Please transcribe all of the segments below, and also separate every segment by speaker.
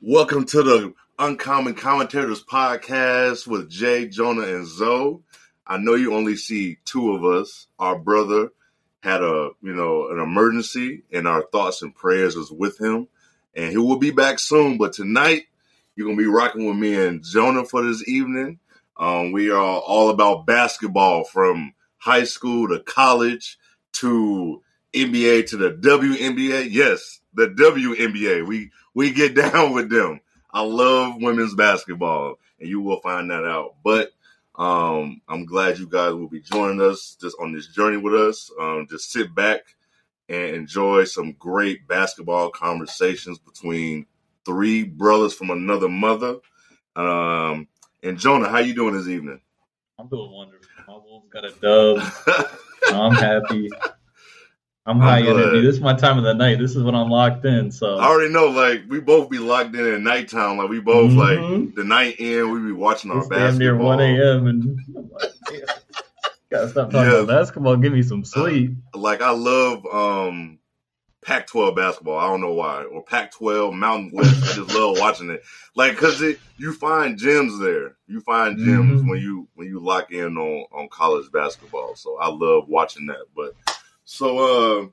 Speaker 1: Welcome to the Uncommon Commentators podcast with Jay, Jonah, and Zoe. I know you only see two of us. Our brother had a, you know, an emergency, and our thoughts and prayers is with him. And he will be back soon. But tonight, you're gonna be rocking with me and Jonah for this evening. Um, we are all about basketball from high school to college to NBA to the WNBA. Yes, the WNBA. We we get down with them. I love women's basketball, and you will find that out. But um, I'm glad you guys will be joining us just on this journey with us. Um, just sit back and enjoy some great basketball conversations between three brothers from another mother. Um, and Jonah, how you doing this evening?
Speaker 2: I'm doing wonderful. My Wolves got a dub. I'm happy. I'm high energy. This is my time of the night. This is when I'm locked in. So
Speaker 1: I already know, like we both be locked in at nighttime. Like we both
Speaker 2: Mhm.
Speaker 1: like the night in, we be watching our
Speaker 2: it's damn near
Speaker 1: basketball.
Speaker 2: 1 a.m. and like, gotta stop talking
Speaker 1: Yeah.
Speaker 2: about basketball. Give me some sleep.
Speaker 1: Like I love um Pac-12 basketball. I don't know why, or Pac-12 Mountain West. I just love watching it. Like because it you find gems there. You find gems
Speaker 2: Mhm.
Speaker 1: when you when you lock in on on college basketball. So I love watching that. But so uh,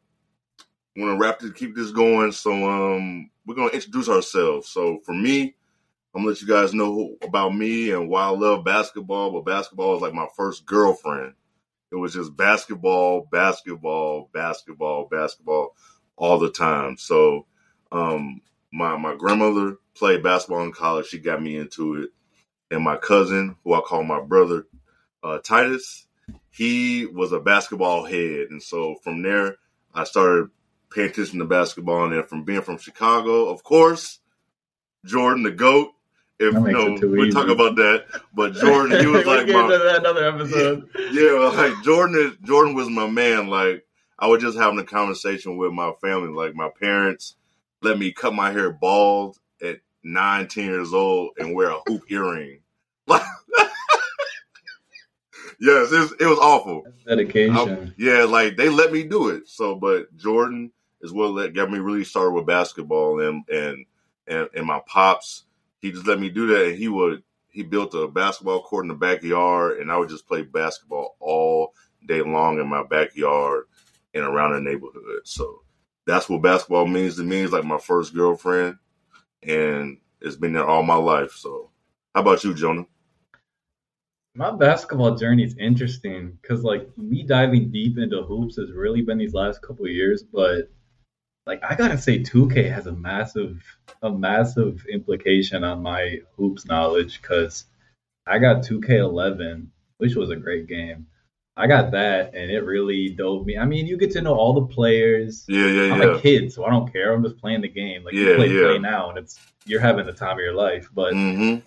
Speaker 1: want to wrap this, keep this going. So um, we're gonna introduce ourselves. So for me, I'm gonna let you guys know about me and why I love basketball. But basketball is like my first girlfriend. It was just basketball, basketball, basketball, basketball all the time. So um, my my grandmother played basketball in college. She got me into it, and my cousin, who I call my brother, uh, Titus, he was a basketball head, and so from there I started paying attention to basketball. And then from being from Chicago, of course, Jordan the goat. If you know,
Speaker 2: we
Speaker 1: talk about that. But Jordan, he was like my
Speaker 2: another episode.
Speaker 1: yeah, like Jordan is Jordan was my man. Like I was just having a conversation with my family. Like my parents let me cut my hair bald at nine, ten years old and wear a hoop earring. Like Yes, it was, it was awful.
Speaker 2: Dedication.
Speaker 1: I- yeah, like they let me do it. So, but Jordan is what that got me really started with basketball, and and and, and my pops, he just let me do that, and he would he built a basketball court in the backyard, and I would just play basketball all day long in my backyard and around the neighborhood. So that's what basketball means to me. It's like my first girlfriend, and it's been there all my life. So, how about you, Jonah?
Speaker 2: My basketball journey is interesting because, like, me diving deep into hoops has really been these last couple of years. But, like, I gotta say, 2K has a massive, a massive implication on my hoops knowledge because I got 2K11, which was a great game. I got that, and it really dove me. I mean, you get to know all the players.
Speaker 1: Yeah, yeah,
Speaker 2: I'm
Speaker 1: yeah.
Speaker 2: a kid, so I don't care. I'm just playing the game. Like
Speaker 1: Yeah,
Speaker 2: you play
Speaker 1: yeah.
Speaker 2: play now, and it's you're having the time of your life. But
Speaker 1: hmm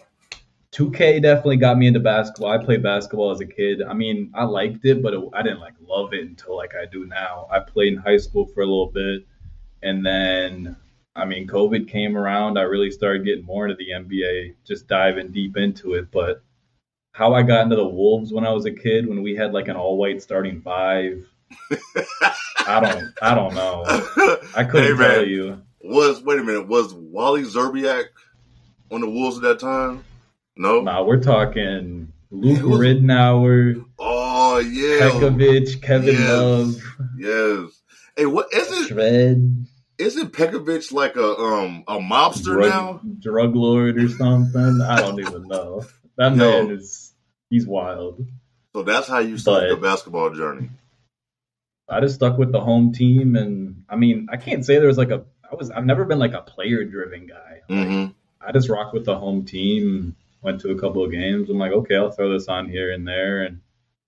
Speaker 2: 2K definitely got me into basketball. I played basketball as a kid. I mean, I liked it, but it, I didn't like love it until like I do now. I played in high school for a little bit, and then I mean, COVID came around. I really started getting more into the NBA, just diving deep into it. But how I got into the Wolves when I was a kid, when we had like an all-white starting five, I don't, I don't know. I couldn't
Speaker 1: Hey,
Speaker 2: tell you.
Speaker 1: Was wait a minute? Was Wally Szczerbiak on the Wolves at that time? No.
Speaker 2: Nah, we're talking Luke
Speaker 1: was-
Speaker 2: Ridnour,
Speaker 1: Oh yeah.
Speaker 2: Pekovic, Kevin
Speaker 1: Yes.
Speaker 2: Love.
Speaker 1: Yes. Hey, what isn't
Speaker 2: Shred,
Speaker 1: isn't Pekovic like a um a mobster
Speaker 2: drug,
Speaker 1: now?
Speaker 2: drug lord or something. I don't even know. That
Speaker 1: Yo.
Speaker 2: man is he's wild.
Speaker 1: So that's how you started
Speaker 2: But-
Speaker 1: the basketball journey.
Speaker 2: I just stuck with the home team, and I mean, I can't say there was like a. I was. I've never been like a player driven guy.
Speaker 1: hmm
Speaker 2: I just rock with the home team. Went to a couple of games. I'm like, okay, I'll throw this on here and there, and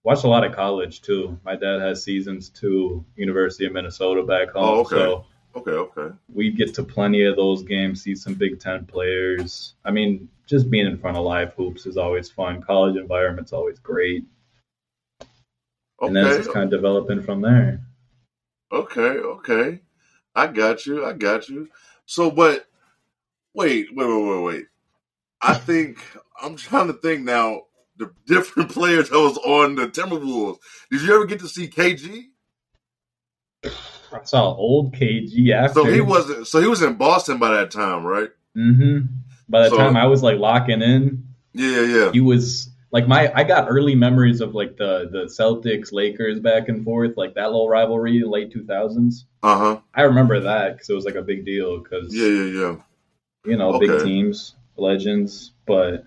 Speaker 2: watched a lot of college too. My dad has seasons to University of Minnesota back oh, home,
Speaker 1: Oh, okay.
Speaker 2: so
Speaker 1: Okay, okay.
Speaker 2: we get to plenty of those games, see some Big Ten players. I mean, just being in front of live hoops is always fun. College environment's always great. And then it's just kind of developing from there.
Speaker 1: Okay, okay. I got you. I got you. So, but wait, wait, wait, wait, wait. I think I'm trying to think now. The different players that was on the Timberwolves. Did you ever get to see KG?
Speaker 2: I saw old KG after.
Speaker 1: So he wasn't. So he was in Boston by that time, right?
Speaker 2: Mm hmm By the
Speaker 1: So-
Speaker 2: time I was like locking in,
Speaker 1: Yeah, yeah.
Speaker 2: he was like my. I got early memories of like the the Celtics Lakers back and forth, like that little rivalry, late two thousands.
Speaker 1: Uh huh.
Speaker 2: I remember that because it was like a big deal because
Speaker 1: Yeah, yeah, yeah.
Speaker 2: you know big teams, legends, but.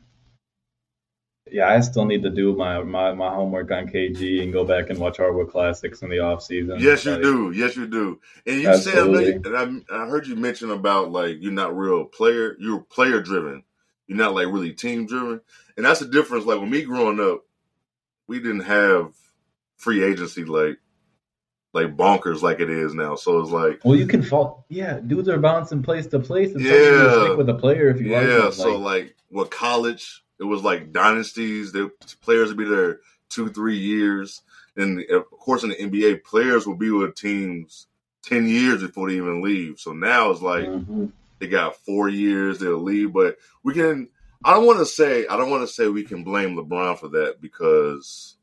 Speaker 2: Yeah, I still need to do my, my, my homework on KG and go back and watch Hardwood Classics in the off season.
Speaker 1: Yes, you do. Yes, you do. And you said, I know you- I, I heard you mention about like you're not real player. You're player driven. You're not like really team driven. And that's the difference. Like when me growing up, we didn't have free agency like like bonkers like it is now. So it's like
Speaker 2: Well, you can fall. Yeah, dudes are bouncing place to place.
Speaker 1: Yeah.
Speaker 2: stick with a player if you like.
Speaker 1: yeah.
Speaker 2: him.
Speaker 1: so
Speaker 2: Like,
Speaker 1: like with college, it was like dynasties. The players would be there two, three years. And of course, in the NBA, players will be with teams ten years before they even leave. So now it's like.
Speaker 2: mhm.
Speaker 1: they got four years they'll leave but we can i don't want to say i don't want to say we can blame lebron for that because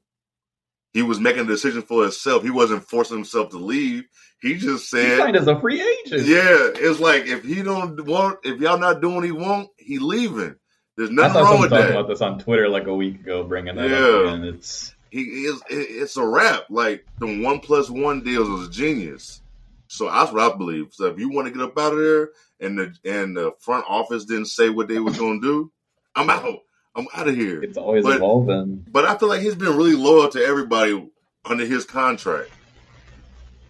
Speaker 1: he was making a decision for himself. He wasn't forcing himself to leave. He just said, he
Speaker 2: signed as a free agent.
Speaker 1: yeah it's like if he don't want if y'all not doing what he want he leaving. There's nothing wrong with
Speaker 2: talking
Speaker 1: that.
Speaker 2: about this on Twitter like a week ago, bringing that
Speaker 1: Yeah.
Speaker 2: up, and it's
Speaker 1: he is it's a wrap. Like the one plus one deals was a genius. So that's what i believe. So if you want to get up out of there and the and the front office didn't say what they was going to do i'm out i'm out of here
Speaker 2: it's always
Speaker 1: But-
Speaker 2: evolving.
Speaker 1: but i feel like he's been really loyal to everybody under his contract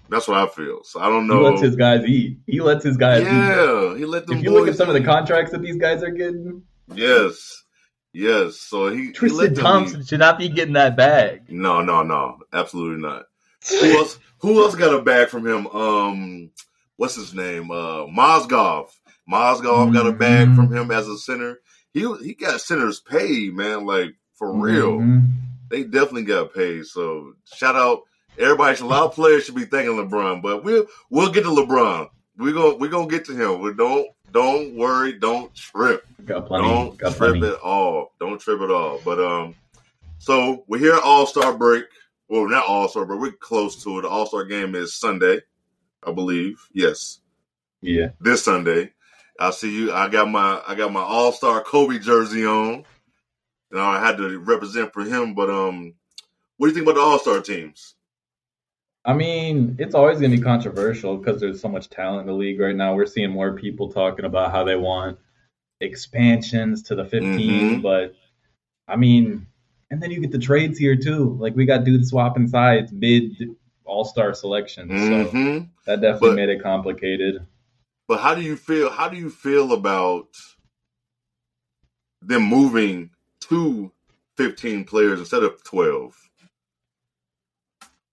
Speaker 1: that's what i feel so i don't know.
Speaker 2: He lets his guys eat. He lets his guys eat.
Speaker 1: yeah he let them
Speaker 2: If you look at some of the contracts that these guys are getting,
Speaker 1: yes yes so he, he let
Speaker 2: Tristan
Speaker 1: them
Speaker 2: Thompson
Speaker 1: eat.
Speaker 2: should not be getting that bag.
Speaker 1: no no no absolutely not who else? Who else got a bag from him? Um, what's his name? Uh, Mozgov. Mozgov got a bag
Speaker 2: Mhm.
Speaker 1: from him as a center. He he got centers paid, man. Like for real,
Speaker 2: Mhm.
Speaker 1: they definitely got paid. So shout out everybody. A lot of players should be thanking LeBron, but we'll we'll get to LeBron. We gonna we gonna get to him. We don't don't worry. Don't trip.
Speaker 2: Got plenty.
Speaker 1: Don't
Speaker 2: got
Speaker 1: trip
Speaker 2: plenty.
Speaker 1: at all. Don't trip at all. But um, so we're here at All Star break. Well, not All Star, but we're close to it. The All Star game is Sunday, I believe. Yes,
Speaker 2: Yeah.
Speaker 1: this Sunday. I see you. I got my I got my All Star Kobe jersey on. You know, I had to represent for him. But um, what do you think about the All Star teams?
Speaker 2: I mean, it's always going to be controversial because there's so much talent in the league right now. We're seeing more people talking about how they want expansions to the 15,
Speaker 1: Mhm.
Speaker 2: but I mean, and then you get the trades here too. Like we got dudes swapping sides mid All Star selections, so
Speaker 1: hmm
Speaker 2: that definitely
Speaker 1: But-
Speaker 2: made it complicated.
Speaker 1: But how do you feel? How do you feel about them moving to fifteen players instead of twelve?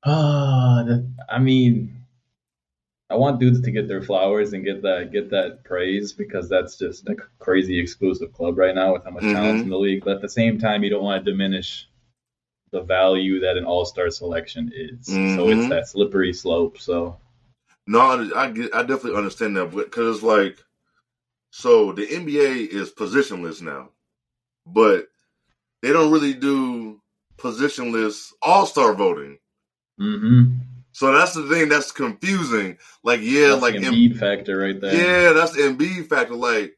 Speaker 2: Ah, I mean, I want dudes to get their flowers and get that get that praise because that's just a crazy exclusive club right now with how much talent's
Speaker 1: Mhm.
Speaker 2: in the league. But at the same time, you don't want to diminish the value that an All Star selection is. So
Speaker 1: Mhm.
Speaker 2: it's that slippery slope. So
Speaker 1: No, I, I get, I definitely understand that, because it's like, so the NBA is positionless now, but they don't really do positionless All Star voting.
Speaker 2: hmm
Speaker 1: So that's the thing that's confusing. Like, yeah,
Speaker 2: that's
Speaker 1: like
Speaker 2: Embiid factor right there.
Speaker 1: Yeah, that's the Embiid factor. Like,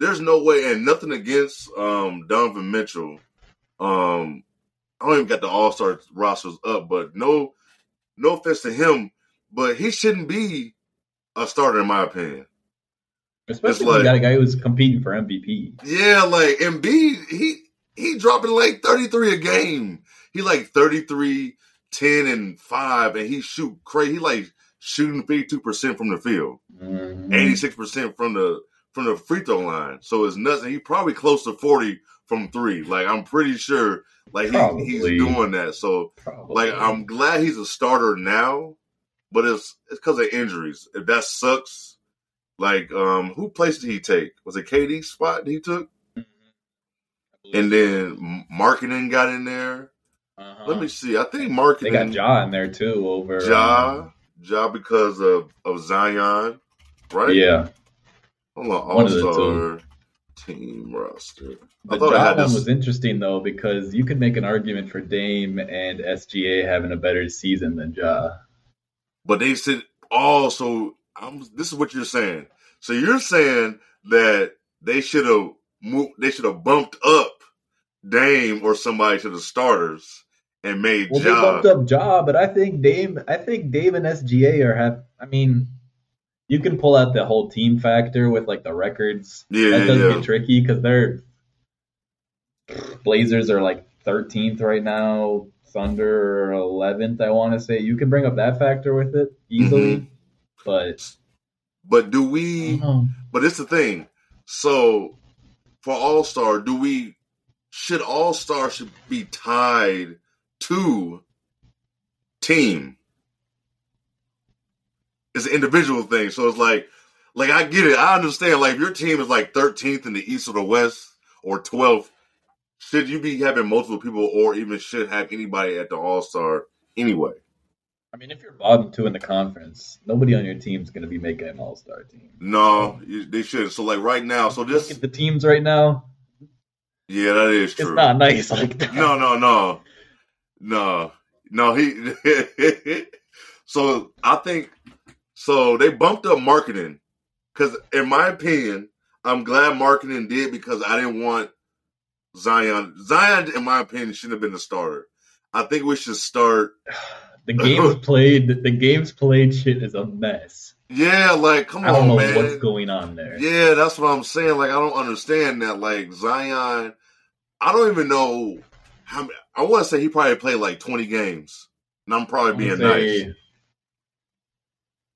Speaker 1: there's no way, and nothing against um Donovan Mitchell. Um, I don't even got the All Star rosters up, but no, no offense to him, but he shouldn't be a starter in my opinion.
Speaker 2: Especially
Speaker 1: it's
Speaker 2: when you got a guy who's competing for MVP.
Speaker 1: Yeah, like Embiid, he he dropping like 33 a game. He like 33, 10, and 5, and he shoot crazy. He like shooting 52% from the field.
Speaker 2: Mhm.
Speaker 1: six percent from the from the free throw line. So it's nothing. He probably close to forty from three. Like I'm pretty sure, like he, he's doing that. So
Speaker 2: Probably.
Speaker 1: like I'm glad he's a starter now, but it's it's because of injuries. If that sucks, like um, who place did he take? Was it KD spot he took? And then Markkanen got in there.
Speaker 2: Uh-huh.
Speaker 1: Let me see. I think Markkanen.
Speaker 2: They
Speaker 1: Markkanen
Speaker 2: got Ja in there too over
Speaker 1: Ja
Speaker 2: um,
Speaker 1: Ja because of of Zion, right?
Speaker 2: yeah,
Speaker 1: Hold on,
Speaker 2: One
Speaker 1: All
Speaker 2: the
Speaker 1: Star team roster. I
Speaker 2: The
Speaker 1: thought I
Speaker 2: Ja
Speaker 1: had
Speaker 2: one
Speaker 1: this.
Speaker 2: was interesting though because you could make an argument for Dame and SGA having a better season than Ja.
Speaker 1: But they said, oh, so I'm, this is what you're saying. So you're saying that they should have moved. They should have bumped up Dame or somebody to the starters and made
Speaker 2: Well, they bumped up Job, but I think Dame, I think Dame and SGA are have. I mean, you can pull out the whole team factor with like the records.
Speaker 1: Yeah,
Speaker 2: that does
Speaker 1: yeah.
Speaker 2: get tricky because they're Blazers are like 13th right now. Thunder 11th. I want to say you can bring up that factor with it easily,
Speaker 1: Mm-hmm.
Speaker 2: but
Speaker 1: But do we? But it's the thing. So for All Star, do we? Should All Star should be tied to team? It's an individual thing. So it's like, like I get it. I understand. Like if your team is like 13th in the East or the West or 12th, should you be having multiple people or even should have anybody at the All Star anyway?
Speaker 2: I mean, if you're bottom two in the conference, nobody on your team is going to be making an All Star team.
Speaker 1: No, they shouldn't. So like right now, so this,
Speaker 2: the teams right now.
Speaker 1: yeah, that is true.
Speaker 2: It's not nice like that.
Speaker 1: No, no, no, no, no. He. so I think so. They bumped up Markkanen because, in my opinion, I'm glad Markkanen did because I didn't want Zion. Zion, in my opinion, shouldn't have been the starter. I think we should start.
Speaker 2: The games played, the games played shit is a mess.
Speaker 1: Yeah, like come
Speaker 2: I don't
Speaker 1: on,
Speaker 2: know
Speaker 1: man.
Speaker 2: what's going on there.
Speaker 1: Yeah, that's what I'm saying. Like, I don't understand that. Like, Zion, I don't even know how. I want to say he probably played like 20 games. And I'm probably being nice.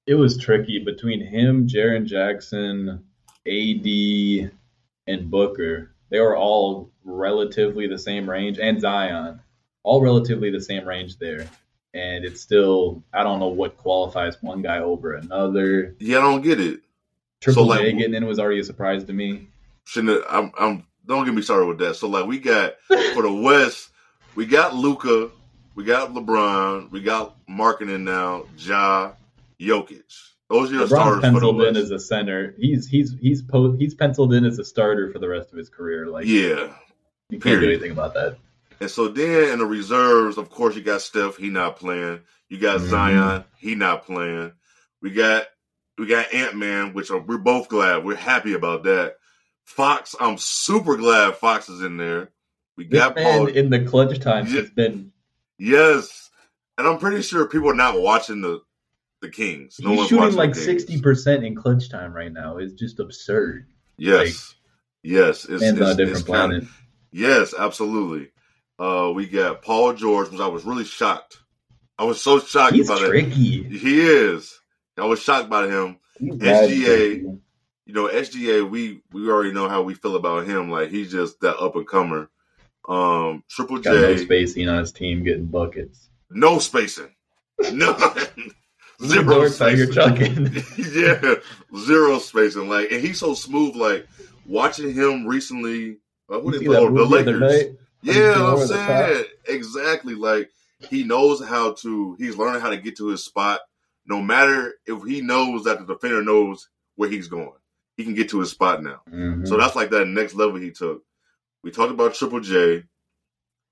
Speaker 2: It was tricky between him, Jaren Jackson, AD, and Booker. They were all relatively the same range, and Zion, all relatively the same range there. And it's still, I don't know what qualifies one guy over another.
Speaker 1: Yeah, I don't get it.
Speaker 2: Triple
Speaker 1: like,
Speaker 2: J getting in was already a surprise to me.
Speaker 1: Shouldn't I'm, I'm. Don't get me started with that. So, like, we got for the West, we got Luka, we got LeBron, we got Markkanen now, Ja, Jokic. Those are your
Speaker 2: LeBron's
Speaker 1: starters for the
Speaker 2: penciled in as a center. He's he's he's po- he's penciled in as a starter for the rest of his career. Like
Speaker 1: yeah.
Speaker 2: You can't do anything about that.
Speaker 1: And so then in the reserves, of course, you got Steph. He not playing. You got
Speaker 2: Mhm.
Speaker 1: Zion. He not playing. We got we got Ant Man, which are, we're both glad. We're happy about that. Fox, I'm super glad Fox is in there. We
Speaker 2: This
Speaker 1: got
Speaker 2: man
Speaker 1: Paul.
Speaker 2: in the clutch times
Speaker 1: Yeah.
Speaker 2: has been
Speaker 1: Yes, and I'm pretty sure people are not watching the the Kings. No
Speaker 2: he's
Speaker 1: one's
Speaker 2: shooting like sixty percent in clutch time right now. It's just absurd.
Speaker 1: Yes, yes, it's,
Speaker 2: Man's on a
Speaker 1: it's,
Speaker 2: different
Speaker 1: it's kinda-
Speaker 2: planet.
Speaker 1: Yes, absolutely. Uh, we got Paul George, which I was really shocked. I was so shocked
Speaker 2: He's
Speaker 1: about it.
Speaker 2: tricky.
Speaker 1: He is. I was shocked by him.
Speaker 2: He's
Speaker 1: SGA. You know, SGA, we we already know how we feel about him. Like he's just that up and comer. Um, Triple
Speaker 2: Got no spacing on his team, getting buckets.
Speaker 1: no spacing, no zero
Speaker 2: Dorks out here
Speaker 1: spacing. yeah, zero spacing. Like, and he's so smooth. Like watching him recently. Uh, who
Speaker 2: You
Speaker 1: they
Speaker 2: see
Speaker 1: play? Oh, the
Speaker 2: move the
Speaker 1: Lakers.
Speaker 2: night? When he
Speaker 1: Yeah,
Speaker 2: came
Speaker 1: I'm saying exactly. Like he knows how to. He's learning how to get to his spot. No matter if he knows that the defender knows where he's going, he can get to his spot now.
Speaker 2: Mhm.
Speaker 1: So that's like that next level he took. We talked about Triple J,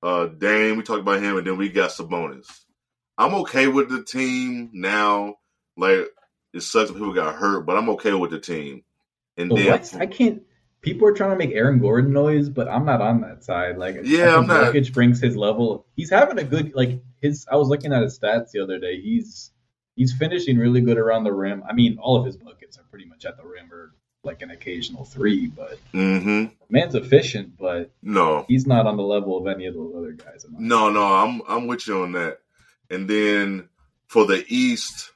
Speaker 1: uh, Dame. We talked about him, and then we got Sabonis. I'm okay with the team now. Like it sucks that people got hurt, but I'm okay with the team. And
Speaker 2: The
Speaker 1: then
Speaker 2: West, I can't. People are trying to make Aaron Gordon noise, but I'm not on that side. Like,
Speaker 1: Yeah, I'm not-
Speaker 2: Jokic brings his level. He's having a good like his. I was looking at his stats the other day. He's he's finishing really good around the rim. I mean, all of his buckets are pretty much at the rim or like an occasional three. But
Speaker 1: hmm
Speaker 2: man's efficient, but
Speaker 1: no,
Speaker 2: he's not on the level of any of those other guys.
Speaker 1: No, no, I'm I'm with you on that. And then for the East,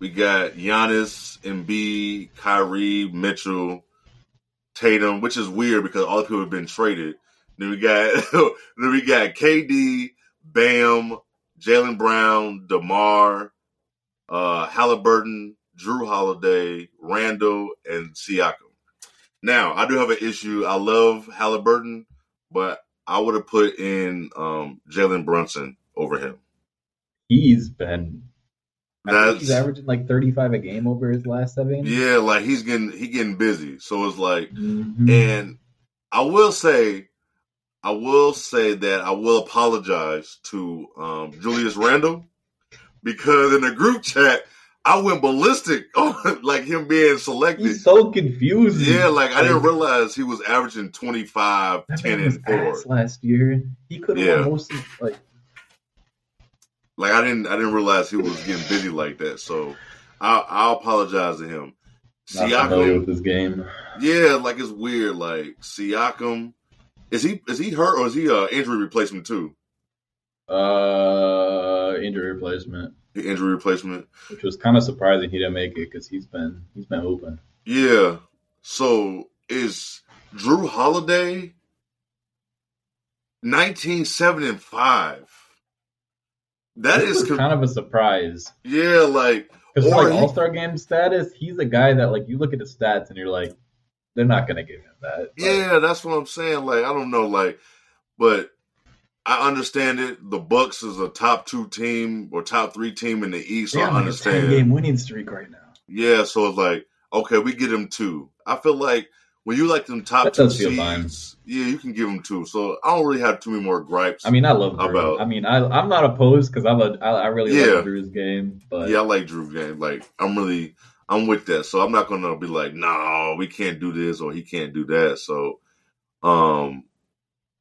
Speaker 1: we got Giannis, Embiid, Kyrie, Mitchell, Tatum, which is weird because all the people have been traded. Then we got then we got KD, Bam, Jaylen Brown, Demar, uh, Halliburton, Jrue Holiday, Randle, and Siakam. Now, I do have an issue. I love Halliburton, but I would have put in um, Jalen Brunson over him.
Speaker 2: He's been.
Speaker 1: That's
Speaker 2: he's averaging like 35 a game over his last seven.
Speaker 1: yeah, like he's getting he getting busy. So it's like,
Speaker 2: Mhm.
Speaker 1: and I will say, I will say that I will apologize to um, Julius Randle because in the group chat I went ballistic on like him being selected.
Speaker 2: He's so confused.
Speaker 1: Yeah, like I didn't realize he was averaging 25,
Speaker 2: That
Speaker 1: 10,
Speaker 2: man was
Speaker 1: and 4.
Speaker 2: ass last year. He could have
Speaker 1: Yeah.
Speaker 2: most like
Speaker 1: Like I didn't I didn't realize he was getting busy like that. So I I'll apologize to him.
Speaker 2: not
Speaker 1: Siakam,
Speaker 2: with this game.
Speaker 1: yeah, like it's weird. Like Siakam, is he is he hurt or is he a injury replacement too?
Speaker 2: Uh, injury replacement,
Speaker 1: Injury replacement.
Speaker 2: which was kind of surprising he didn't make it because he's been he's been open.
Speaker 1: Yeah. So is Jrue Holiday 19, 7, and 5. That
Speaker 2: This
Speaker 1: is con-
Speaker 2: kind of a surprise
Speaker 1: yeah, like
Speaker 2: because like All Star game status, he's a guy that like you look at his stats and you're like, they're not gonna give him that. Like,
Speaker 1: Yeah, that's what I'm saying. Like, I don't know, like, but I understand it. The Bucks is a top two team or top three team in the East. So I understand.
Speaker 2: game winning streak right now.
Speaker 1: Yeah, so it's like, okay, we get him two. I feel like when you like them top
Speaker 2: That
Speaker 1: two
Speaker 2: does feel fine.
Speaker 1: seeds, yeah, you can give them two. So I don't really have too many more gripes.
Speaker 2: I mean, I love Jrue.
Speaker 1: about-
Speaker 2: I mean, I I'm not opposed because I'm a I, I really
Speaker 1: Yeah.
Speaker 2: love Jrue's game, but
Speaker 1: yeah, I like Jrue's game. Like, I'm really, I'm with that. So I'm not gonna be like, no, we can't do this or he can't do that. So, um,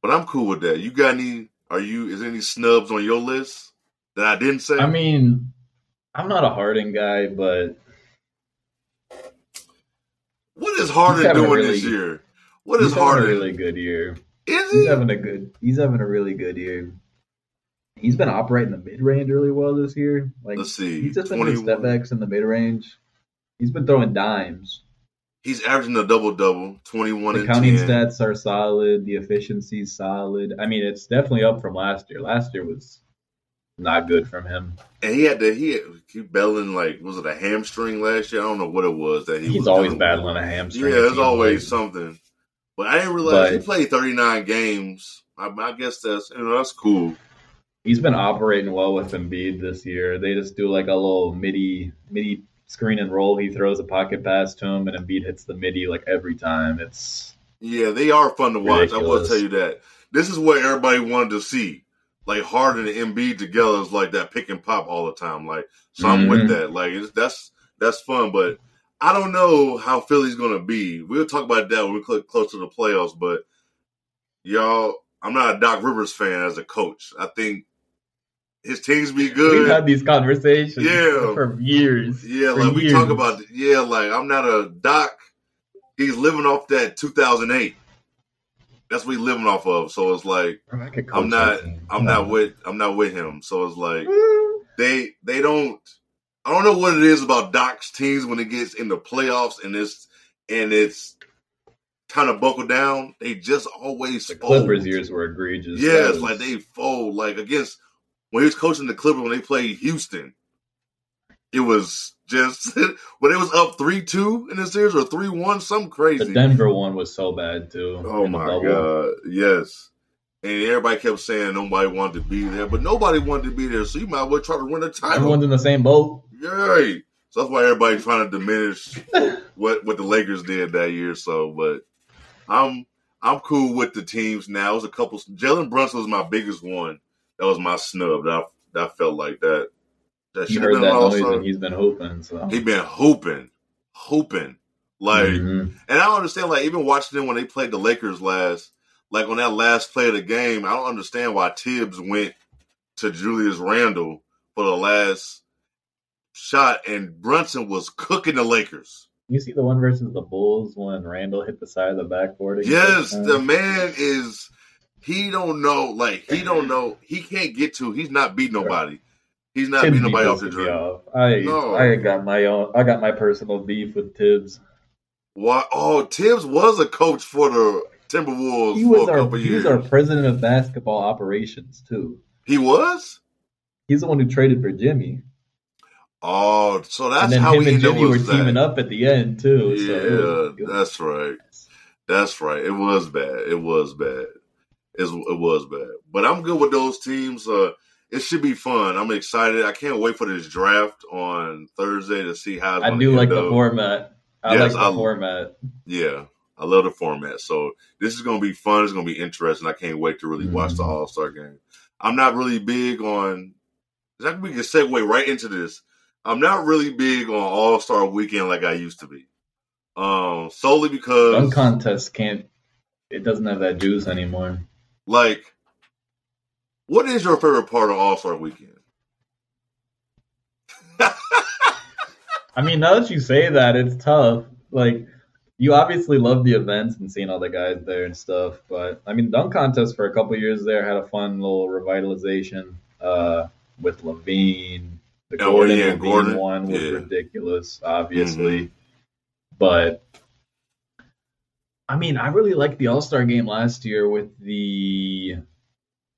Speaker 1: but I'm cool with that. You got any? Are you? Is there any snubs on your list that I didn't say?
Speaker 2: I mean, I'm not a Harden guy, but
Speaker 1: what is Harden doing
Speaker 2: really-
Speaker 1: this year? What is
Speaker 2: he's having
Speaker 1: Harden?
Speaker 2: a really good year.
Speaker 1: is he?
Speaker 2: He's having a good. He's having a really good year. He's been operating the mid range really well this year. Like
Speaker 1: Let's see.
Speaker 2: he's just been doing
Speaker 1: 21.
Speaker 2: step backs in the mid range. He's been throwing dimes.
Speaker 1: He's averaging a double double, 21
Speaker 2: The counting
Speaker 1: 10.
Speaker 2: stats are solid. The efficiency's solid. I mean, it's definitely up from last year. Last year was not good from him.
Speaker 1: And he had to he had, he battling like was it a hamstring last year? I don't know what it was that he
Speaker 2: He's
Speaker 1: was
Speaker 2: always battling
Speaker 1: with.
Speaker 2: a hamstring.
Speaker 1: Yeah, there's always
Speaker 2: like.
Speaker 1: something. But I didn't realize he played 39 games. I, I guess that's you know that's cool.
Speaker 2: He's been operating well with Embiid this year. They just do like a little midi midi screen and roll. He throws a pocket pass to him, and Embiid hits the midi like every time. It's
Speaker 1: Yeah, they are fun to watch. I will tell you that. This is what everybody wanted to see. Like Harden and Embiid together is like that pick and pop all the time. Like so, I'm with
Speaker 2: Mhm.
Speaker 1: that. Like it's, that's that's fun, but I don't know how Philly's gonna be. We'll talk about that when we click close to the playoffs. But y'all, I'm not a Doc Rivers fan as a coach. I think his teams be good.
Speaker 2: we've had these conversations
Speaker 1: Yeah.
Speaker 2: for years.
Speaker 1: Yeah,
Speaker 2: for
Speaker 1: like we talk about. Yeah, like I'm not a Doc. He's living off that 2008. That's what he's living off of. So it's like
Speaker 2: Bro, I could
Speaker 1: I'm not. I'm
Speaker 2: No.
Speaker 1: not with. I'm not with him. So it's like mm. they they don't. I don't know what it is about Doc's teams when it gets in the playoffs and it's and it's kind of buckled down. They just always
Speaker 2: The
Speaker 1: fold.
Speaker 2: Clippers years were egregious.
Speaker 1: Yeah, it's like they fold. Like against when he was coaching the Clippers when they played Houston, it was just when it was up three two in the series or three one, some crazy.
Speaker 2: the Denver one was so bad too.
Speaker 1: oh my god, yes. And everybody kept saying nobody wanted to be there, but nobody wanted to be there. So you might as well try to win a title.
Speaker 2: Everyone's in the same boat.
Speaker 1: Right. So that's why everybody's trying to diminish what what the Lakers did that year. So, but I'm I'm cool with the teams now. It was a couple. Jalen Brunson was my biggest one. That was my snub. That I, that I felt like that. That
Speaker 2: He heard
Speaker 1: been
Speaker 2: that noise
Speaker 1: all
Speaker 2: and he's been hoping. So
Speaker 1: He been hooping, hooping. Like,
Speaker 2: Mhm.
Speaker 1: and I don't understand. Like, even watching them when they played the Lakers last, like on that last play of the game, I don't understand why Thibs went to Julius Randle for the last shot, and Brunson was cooking the Lakers.
Speaker 2: you see the one versus the Bulls when Randle hit the side of the backboard.
Speaker 1: Yes, the man is. He don't know. Like he don't know. He can't get to. He's not beating nobody. He's not
Speaker 2: Thibs
Speaker 1: beating
Speaker 2: be
Speaker 1: nobody off the dribble.
Speaker 2: I
Speaker 1: No.
Speaker 2: I got my own. I got my personal beef with Thibs.
Speaker 1: Why? Oh, Thibs was a coach for the Timberwolves
Speaker 2: He
Speaker 1: for
Speaker 2: was
Speaker 1: a
Speaker 2: our
Speaker 1: couple
Speaker 2: he
Speaker 1: years.
Speaker 2: was our president of basketball operations too.
Speaker 1: he was.
Speaker 2: He's the one who traded for Jimmy,
Speaker 1: Oh, so that's
Speaker 2: and then
Speaker 1: how
Speaker 2: him
Speaker 1: we
Speaker 2: and Jimmy were
Speaker 1: with
Speaker 2: teaming up at the end too.
Speaker 1: Yeah,
Speaker 2: so it was- it was-
Speaker 1: that's right. That's right. It was bad. It was bad. It was bad. But I'm good with those teams. Uh, it should be fun. I'm excited. I can't wait for this draft on Thursday to see how it's
Speaker 2: I do like
Speaker 1: end
Speaker 2: the format. I
Speaker 1: Yes,
Speaker 2: like the
Speaker 1: I-
Speaker 2: format.
Speaker 1: Yeah, I love the format. So this is going to be fun. It's going to be interesting. I can't wait to really watch the
Speaker 2: Mhm.
Speaker 1: All Star game. I'm not really big on. Think we can segue right into this. I'm not really big on All Star Weekend like I used to be. Um, solely because
Speaker 2: dunk contest can't. It doesn't have that juice anymore.
Speaker 1: Like, what is your favorite part of All Star Weekend?
Speaker 2: I mean, now that you say that, it's tough. Like, you obviously love the events and seeing all the guys there and stuff, but I mean, dunk contest for a couple years there had a fun little revitalization uh, with LaVine. The
Speaker 1: Oh,
Speaker 2: Gordon
Speaker 1: yeah,
Speaker 2: LaVine
Speaker 1: Gordon.
Speaker 2: one was
Speaker 1: Yeah.
Speaker 2: ridiculous, obviously, but I mean, I really liked the All Star game last year with the.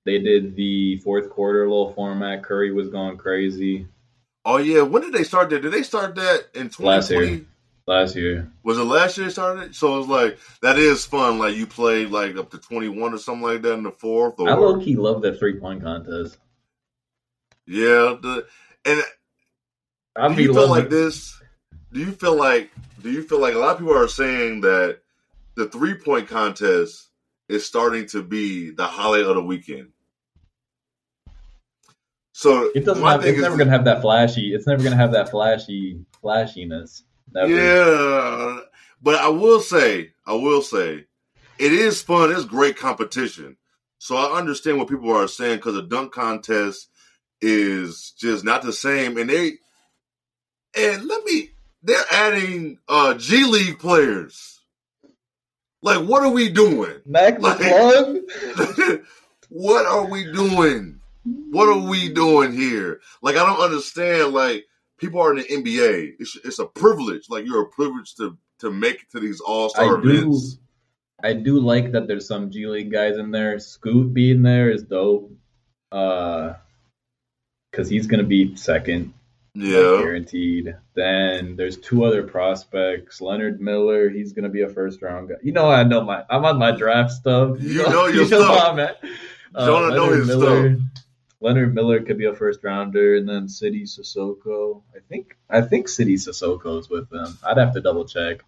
Speaker 2: They did the fourth quarter little format. Curry was going crazy
Speaker 1: Oh yeah, when did they start that? Did they start that in
Speaker 2: Last
Speaker 1: 2020?
Speaker 2: year. last year.
Speaker 1: Was it last year they started it? So it's like that is fun. Like you played like up to 21 or something like that in the fourth. Or
Speaker 2: I low key love that three point contest.
Speaker 1: yeah, the, and
Speaker 2: I
Speaker 1: do you feel like this? Do you feel like? Do you feel like a lot of people are saying that the three point contest is starting to be the highlight of the weekend? So
Speaker 2: It doesn't have. It's never gonna have that flashy. It's never gonna have that flashy flashiness. Never.
Speaker 1: Yeah, but I will say, I will say, it is fun. It's great competition. So I understand what people are saying because the dunk contest is just not the same. And they, and let me, they're adding uh G League players. Like, what are we doing?
Speaker 2: Mac
Speaker 1: Like- what are we doing? What are we doing here? Like, I don't understand. Like, people are in the NBA. It's it's a privilege. Like, you're a privilege to to make it to these All Star
Speaker 2: I do.
Speaker 1: events.
Speaker 2: I do like that. There's some G League guys in there. Scoot being there is dope. Uh, because he's gonna be second,
Speaker 1: Yeah,
Speaker 2: guaranteed. Then there's two other prospects. Leonard Miller, he's gonna be a first round guy. You know, I know my. I'm on my draft stuff.
Speaker 1: You know your
Speaker 2: you know
Speaker 1: stuff.
Speaker 2: how I'm. Uh,
Speaker 1: Jonah know his
Speaker 2: Miller, Leonard Miller could be a first rounder, and then Sidy Cissoko. I think I think Sidy Cissoko's with them. I'd have to double check.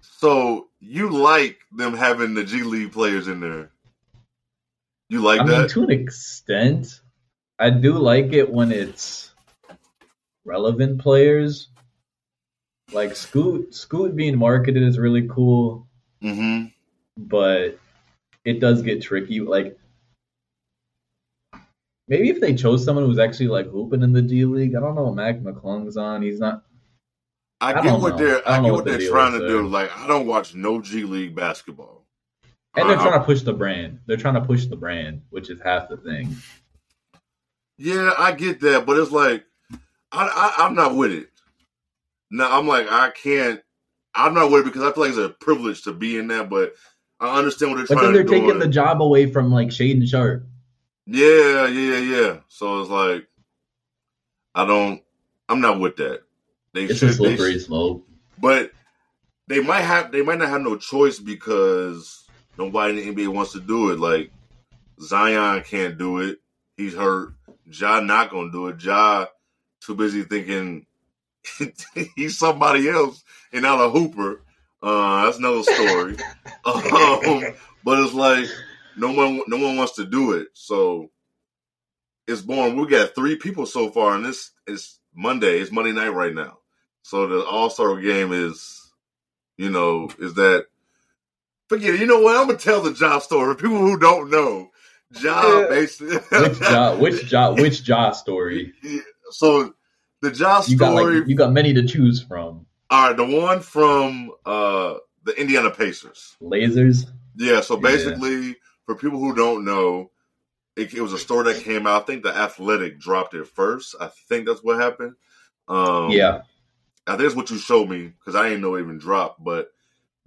Speaker 1: so you like them having the G League players in there? You like
Speaker 2: I mean,
Speaker 1: that?
Speaker 2: to an extent, I do like it when it's relevant players. Like Scoot, Scoot being marketed is really cool,
Speaker 1: mm-hmm.
Speaker 2: but it does get tricky. Like maybe if they chose someone who's actually like hooping in the D League. I don't know. what Mac McClung's on. He's not.
Speaker 1: I
Speaker 2: I
Speaker 1: get what
Speaker 2: know.
Speaker 1: they're.
Speaker 2: I
Speaker 1: I, get what they're
Speaker 2: deal
Speaker 1: trying to do. Like, I don't watch no G League basketball.
Speaker 2: And they're
Speaker 1: Uh,
Speaker 2: trying to push the brand. They're trying to push the brand, which is half the thing.
Speaker 1: Yeah, I get that, but it's like I, I I'm not with it. No, I'm like I can't. I'm not with it because I feel like it's a privilege to be in that, but I understand what they're
Speaker 2: But
Speaker 1: trying to do.
Speaker 2: But then they're taking the job away from like Shaedon Sharpe.
Speaker 1: Yeah, yeah, yeah. So it's like I don't. I'm not with that. They
Speaker 2: It's
Speaker 1: should,
Speaker 2: a
Speaker 1: they
Speaker 2: slippery
Speaker 1: should-
Speaker 2: slope.
Speaker 1: but they might have. They might not have no choice because nobody in the NBA wants to do it. Like Zion can't do it. He's hurt. Ja not gonna do it. Ja too busy thinking he's somebody else and not a hooper. Uh, that's another story. um, but it's like no one, no one wants to do it. So it's born. We got three people so far, and this is Monday. It's Monday night right now. So the All Star game is, you know, is that forget it. You know what? I'm gonna tell the job story for people who don't know. Job
Speaker 2: Yeah.
Speaker 1: basically.
Speaker 2: Which job? Which job? Which job story?
Speaker 1: so the job
Speaker 2: You got
Speaker 1: story.
Speaker 2: like you got many to choose from.
Speaker 1: all right, the one from uh the Indiana Pacers.
Speaker 2: Lasers.
Speaker 1: Yeah, so
Speaker 2: Yeah.
Speaker 1: For people who don't know, it, it was a story that came out. I think the Athletic dropped it first. I think that's what happened. Um,
Speaker 2: yeah.
Speaker 1: I think that's what you showed me because I didn't know it even dropped. But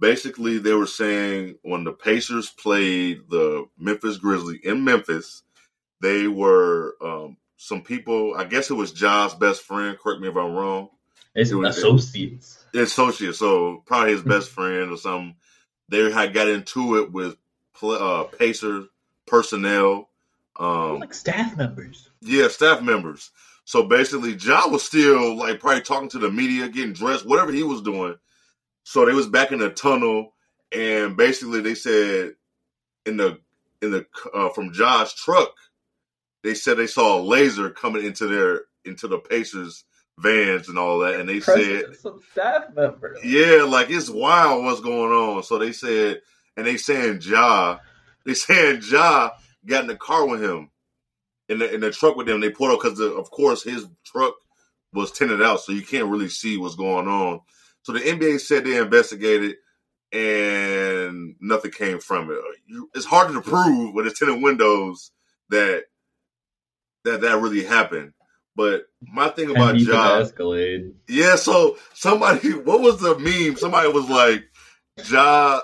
Speaker 1: basically, they were saying when the Pacers played the Memphis Grizzlies in Memphis, they were um, some people. I guess it was Ja's best friend. Correct me if I'm wrong.
Speaker 2: It's
Speaker 1: It was-
Speaker 2: associates.
Speaker 1: associate, so probably his best friend or something. They had got into it with uh, Pacers personnel, um,
Speaker 2: like staff members.
Speaker 1: yeah, staff members. So basically, Ja was still like probably talking to the media, getting dressed, whatever he was doing. So they was back in the tunnel, and basically they said in the in the uh, from Ja's truck, they said they saw a laser coming into their into the Pacers vans and all that, and they
Speaker 2: President,
Speaker 1: said,
Speaker 2: some staff member.
Speaker 1: yeah, like it's wild what's going on. So they said, and they saying Ja, they saying Ja got in the car with him, in the in the truck with them. They pulled up because of course his truck was tinted out, so you can't really see what's going on. So the NBA said they investigated, and nothing came from it. It's hard to prove with the tinted windows that that that really happened. But my thing about Ja,
Speaker 2: Escalade.
Speaker 1: yeah, so somebody, what was the meme? Somebody was like, Ja,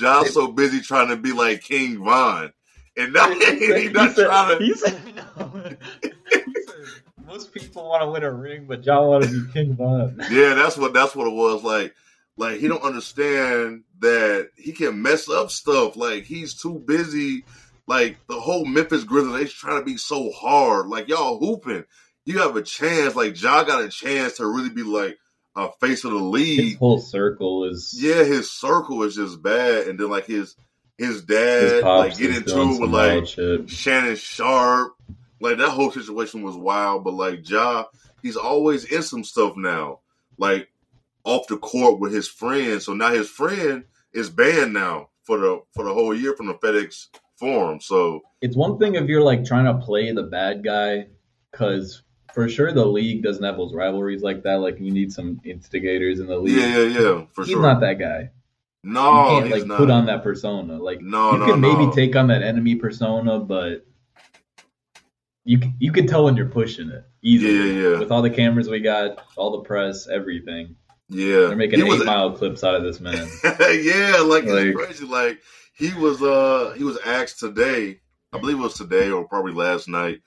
Speaker 1: Ja so busy trying to be like King Von. And now he's not trying to.
Speaker 2: he said, no. He said, most people want to win a ring, but y'all want to be King Von.
Speaker 1: Yeah, that's what that's what it was like. Like he don't understand that he can mess up stuff. Like he's too busy. Like the whole Memphis Grizzlies, they trying to be so hard. Like y'all hooping, you have a chance. Like Ja got a chance to really be like a face of the league.
Speaker 2: His whole circle is
Speaker 1: yeah, his circle is just bad, and then like his his
Speaker 2: his
Speaker 1: dad
Speaker 2: pops
Speaker 1: like get into it with like
Speaker 2: shit.
Speaker 1: Shannon Sharpe. Like that whole situation was wild, but like Ja, he's always in some stuff now. Like off the court with his friend. So now his friend is banned now for the for the whole year from the FedEx Forum. So
Speaker 2: It's one thing if you're like trying to play the bad guy, because for sure the league doesn't have those rivalries like that. Like you need some instigators in the league.
Speaker 1: yeah, yeah, yeah, for
Speaker 2: he's
Speaker 1: sure.
Speaker 2: not that guy.
Speaker 1: no,
Speaker 2: you can't
Speaker 1: he's
Speaker 2: like
Speaker 1: not.
Speaker 2: put on that persona. Like
Speaker 1: No,
Speaker 2: you
Speaker 1: no,
Speaker 2: can maybe take on that enemy persona, but you you can tell when you're pushing it easily.
Speaker 1: Yeah, yeah.
Speaker 2: With all the cameras we got, all the press, everything,
Speaker 1: yeah,
Speaker 2: they're making
Speaker 1: He
Speaker 2: eight
Speaker 1: a-
Speaker 2: mile clips out of this man.
Speaker 1: yeah, like,
Speaker 2: Like-
Speaker 1: it's crazy. Like he was uh he was asked today, I believe it was today or probably last night,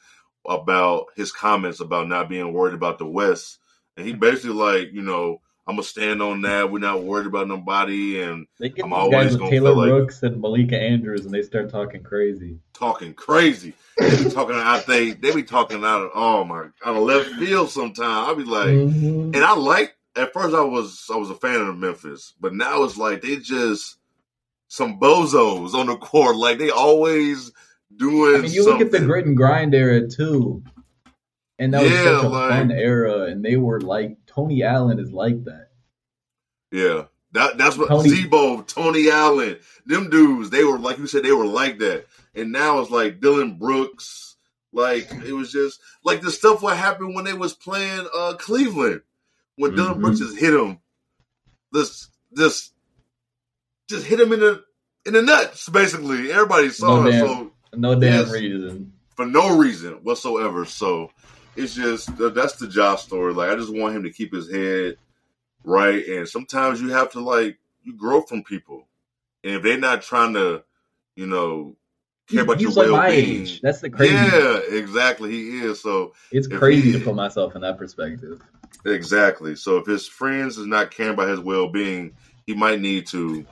Speaker 1: about his comments about not being worried about the West. And he basically like, you know, I'm gonna stand on that. We're not worried about nobody and
Speaker 2: They get
Speaker 1: I'm
Speaker 2: these guys with Taylor
Speaker 1: feel like-
Speaker 2: Rooks and Malika Andrews, and they start talking crazy.
Speaker 1: talking crazy. They be talking out they they be talking out of oh my out of left field sometimes. I'll be like
Speaker 2: Mhm.
Speaker 1: and I like at first I was I was a fan of Memphis, but now it's like they just some bozos on the court. Like they always doing.
Speaker 2: I mean, you look at the
Speaker 1: something.
Speaker 2: grit and grind era too, and that was
Speaker 1: Yeah,
Speaker 2: such a
Speaker 1: like-
Speaker 2: fun era. And they were like Tony Allen is like that.
Speaker 1: Yeah, that that's what
Speaker 2: Tony-
Speaker 1: Z-Bo, Tony Allen, them dudes. They were like you said, they were like that. And now it's like Dillon Brooks. Like it was just like the stuff what happened when they was playing uh Cleveland when Dillon
Speaker 2: Mhm.
Speaker 1: Brooks just hit him. This this just hit him in the in the nuts. Basically, everybody saw
Speaker 2: No
Speaker 1: it. So
Speaker 2: No damn
Speaker 1: Yes.
Speaker 2: reason.
Speaker 1: for no reason whatsoever. So it's just that's the job story. Like I just want him to keep his head right, and sometimes you have to like you grow from people, and if they're not trying to, you know, care about
Speaker 2: He's
Speaker 1: your
Speaker 2: like
Speaker 1: well being.
Speaker 2: age. That's the crazy.
Speaker 1: Yeah, exactly. He is. So
Speaker 2: It's crazy
Speaker 1: he-
Speaker 2: to put myself in that perspective.
Speaker 1: exactly. So if his friends is not caring about his well being, he might need to,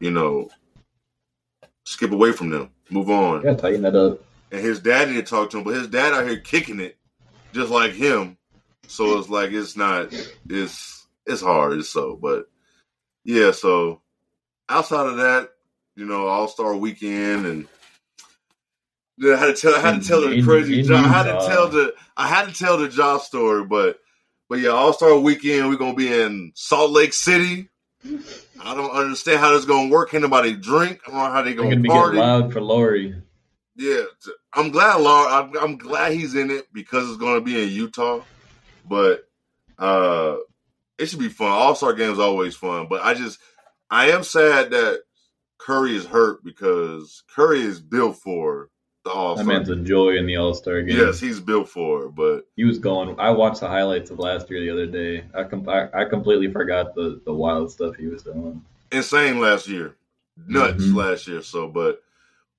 Speaker 1: you know, skip away from them, move on.
Speaker 2: Gotta tighten that up.
Speaker 1: and his dad need to talk to him, but his dad out here kicking it just like him. So it's like it's not it's it's hard, it's so but yeah, so outside of that, you know, All Star weekend and yeah, I had to tell I had to tell the crazy job. I had to tell the I had to tell the job story, but but yeah, All Star weekend we're gonna be in Salt Lake City. I don't understand how this gonna work. Can nobody drink? I don't know how they
Speaker 2: They're
Speaker 1: gonna,
Speaker 2: gonna be
Speaker 1: party.
Speaker 2: loud for Lauri.
Speaker 1: Yeah, I'm glad, Lauri. I'm, I'm glad he's in it because it's going to be in Utah. But uh it should be fun. All Star games always fun. But I just, I am sad that Curry is hurt because Curry is built for the
Speaker 2: That man's a joy in the All Star game.
Speaker 1: Yes, he's built for it. But
Speaker 2: he was going. I watched the highlights of last year the other day. I com- I, I completely forgot the the wild stuff he was doing.
Speaker 1: insane last year, nuts
Speaker 2: Mhm.
Speaker 1: last year. So, but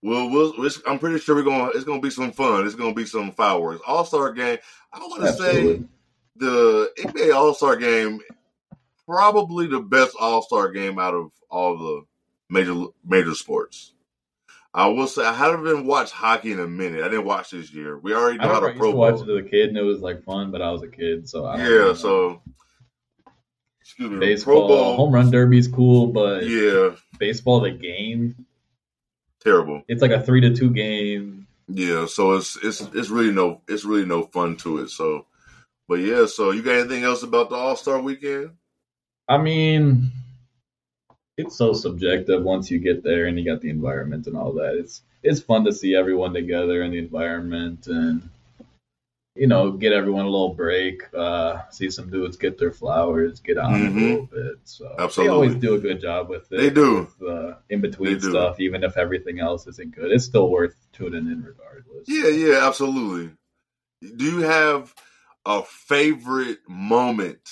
Speaker 1: we'll, I'm pretty sure we're going. to It's going to be some fun. It's going to be some fireworks. All Star game. I want to say. The NBA All Star Game probably the best All Star game out of all the major major sports. I will say I haven't been watched hockey in a minute. I didn't watch this year. We already
Speaker 2: I
Speaker 1: know how
Speaker 2: I
Speaker 1: the
Speaker 2: used
Speaker 1: Pro
Speaker 2: to watch it as a kid and it was like fun, but I was a kid, so I
Speaker 1: Yeah, so excuse me.
Speaker 2: baseball,
Speaker 1: Pro Bowl.
Speaker 2: home run derby's cool, but
Speaker 1: Yeah,
Speaker 2: baseball the game,
Speaker 1: terrible.
Speaker 2: it's like a three to two game.
Speaker 1: Yeah, so it's it's it's really no it's really no fun to it. So But yeah, so you got anything else about the All Star Weekend?
Speaker 2: I mean, it's so subjective once you get there and you got the environment and all that. It's it's fun to see everyone together in the environment and you know get everyone a little break. Uh, see some dudes get their flowers, get on
Speaker 1: Mhm.
Speaker 2: a little bit. So
Speaker 1: Absolutely.
Speaker 2: they always do a good job with it.
Speaker 1: They do.
Speaker 2: with, uh, in between stuff, even if everything else isn't good. It's still worth tuning in regardless.
Speaker 1: Yeah, yeah, absolutely. Do you have a favorite moment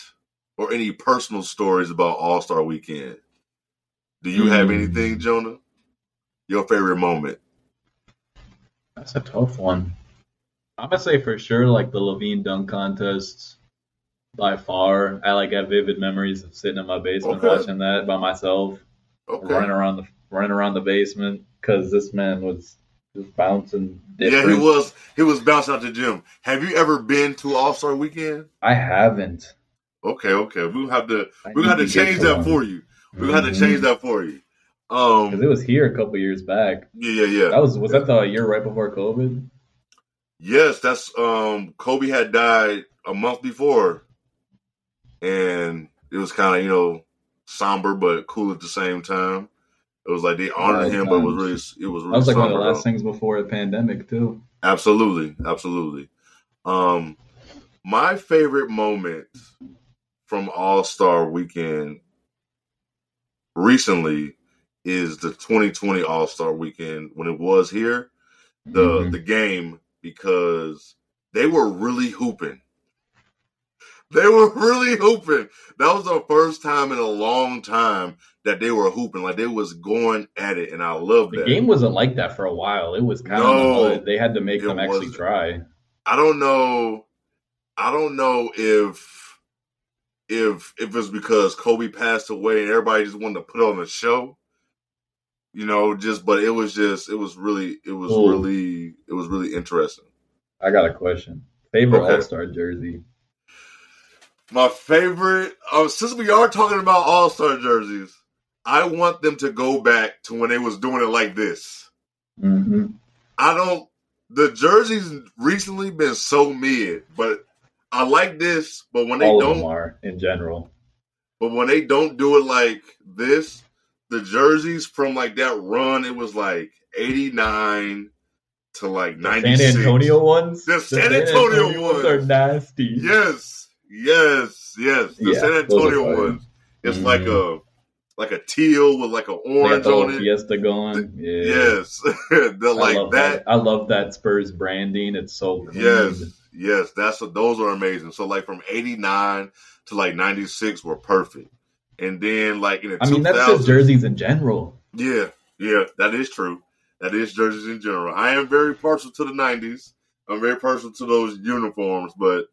Speaker 1: or any personal stories about All Star Weekend? Do you have
Speaker 2: Hmm.
Speaker 1: anything, Jonah? Your favorite moment?
Speaker 2: That's a tough one. I'm gonna say for sure, like the LaVine dunk contests, by far. I like have vivid memories of sitting in my basement
Speaker 1: Okay.
Speaker 2: watching that by myself,
Speaker 1: Okay.
Speaker 2: running around the running around the basement because this man was just bouncing.
Speaker 1: Yeah, he was he was bouncing out the gym. Have you ever been to All Star Weekend?
Speaker 2: I haven't.
Speaker 1: Okay, okay. We'll have to
Speaker 2: I
Speaker 1: we'll have
Speaker 2: need
Speaker 1: to
Speaker 2: get
Speaker 1: change that
Speaker 2: one.
Speaker 1: for you. We'll have to change that for you,
Speaker 2: because it
Speaker 1: Um
Speaker 2: was here a couple years back.
Speaker 1: yeah, yeah, yeah.
Speaker 2: That was was that the year right before COVID?
Speaker 1: Yes, that's um Kobe had died a month before. And it was kind of, you know, somber but cool at the same time. It was like they honored him, but it was really it was really
Speaker 2: That was like one of the last things before the pandemic too.
Speaker 1: Absolutely, absolutely. Um, my favorite moment from All Star Weekend recently is the 2020 All Star Weekend when it was here, the
Speaker 2: Mhm.
Speaker 1: the game because they were really hooping. They were really hooping. That was the first time in a long time that they were hooping. Like they was going at it, and I love
Speaker 2: The game wasn't like that for a while. It was kind of
Speaker 1: No,
Speaker 2: They had to make them actually
Speaker 1: wasn't.
Speaker 2: try.
Speaker 1: I don't know. I don't know if if if it's because Kobe passed away and everybody just wanted to put on a show. You know, just but it was just it was really it was
Speaker 2: Ooh.
Speaker 1: really it was really interesting.
Speaker 2: I got a question. Favorite
Speaker 1: Okay.
Speaker 2: All Star jersey?
Speaker 1: My favorite uh, since we are talking about All Star jerseys, I want them to go back to when they was doing it like this.
Speaker 2: Mm-hmm.
Speaker 1: I don't. The jerseys recently been so mid, but I like this. But when they
Speaker 2: All of
Speaker 1: don't,
Speaker 2: them are in general.
Speaker 1: But when they don't do it like this, the jerseys from like that run, it was like 89 to like
Speaker 2: The
Speaker 1: 96.
Speaker 2: San Antonio ones.
Speaker 1: The San Antonio ones.
Speaker 2: are nasty.
Speaker 1: Yes, yes, yes. The
Speaker 2: Yeah,
Speaker 1: San Antonio ones. It's
Speaker 2: Mhm.
Speaker 1: like a like a teal with like an orange
Speaker 2: the
Speaker 1: on it.
Speaker 2: Fiesta going. Yeah.
Speaker 1: Yes. They're
Speaker 2: I
Speaker 1: like
Speaker 2: love
Speaker 1: that.
Speaker 2: I love that Spurs branding. It's so clean.
Speaker 1: Yes, yes, that's those are amazing. So like from eighty nine to like ninety six were perfect, and then like in the
Speaker 2: I mean, that's just jerseys in general.
Speaker 1: Yeah, yeah, that is true. That is jerseys in general. I am very partial to the '90s. I'm very partial to those uniforms, but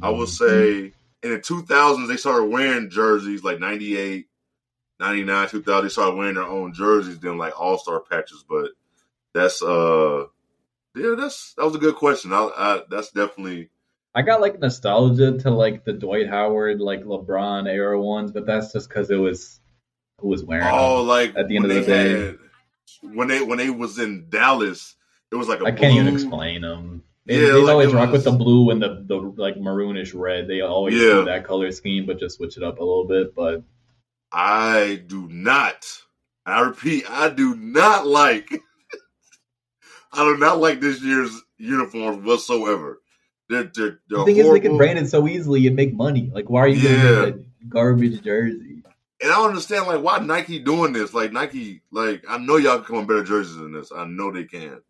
Speaker 1: I would
Speaker 2: Mm-hmm.
Speaker 1: say in the 2000s they started wearing jerseys like 98, 99, 2000. They started wearing their own jerseys, then like All Star patches. But that's uh, yeah, that's that was a good question. I, I that's definitely
Speaker 2: I got like nostalgia to like the Dwight Howard, like LeBron era ones, but that's just because it was who was wearing
Speaker 1: oh
Speaker 2: them.
Speaker 1: like
Speaker 2: at the end of the day.
Speaker 1: had- when they when they was in Dallas, it was like a
Speaker 2: I can't even explain them. They,
Speaker 1: Yeah,
Speaker 2: they
Speaker 1: like
Speaker 2: always rock with the blue and the, the like maroonish red. They always
Speaker 1: Yeah.
Speaker 2: do that color scheme, but just switch it up a little bit. But
Speaker 1: I do not. I repeat, I do not like. I do not like this year's uniforms whatsoever. They're they're, they're
Speaker 2: the thing is, they can brand it so easily and make money. Like, why are you
Speaker 1: Yeah.
Speaker 2: going to garbage jersey?
Speaker 1: and I don't understand like why Nike doing this. Like Nike, like I know y'all can come on better jerseys than this. I know they can.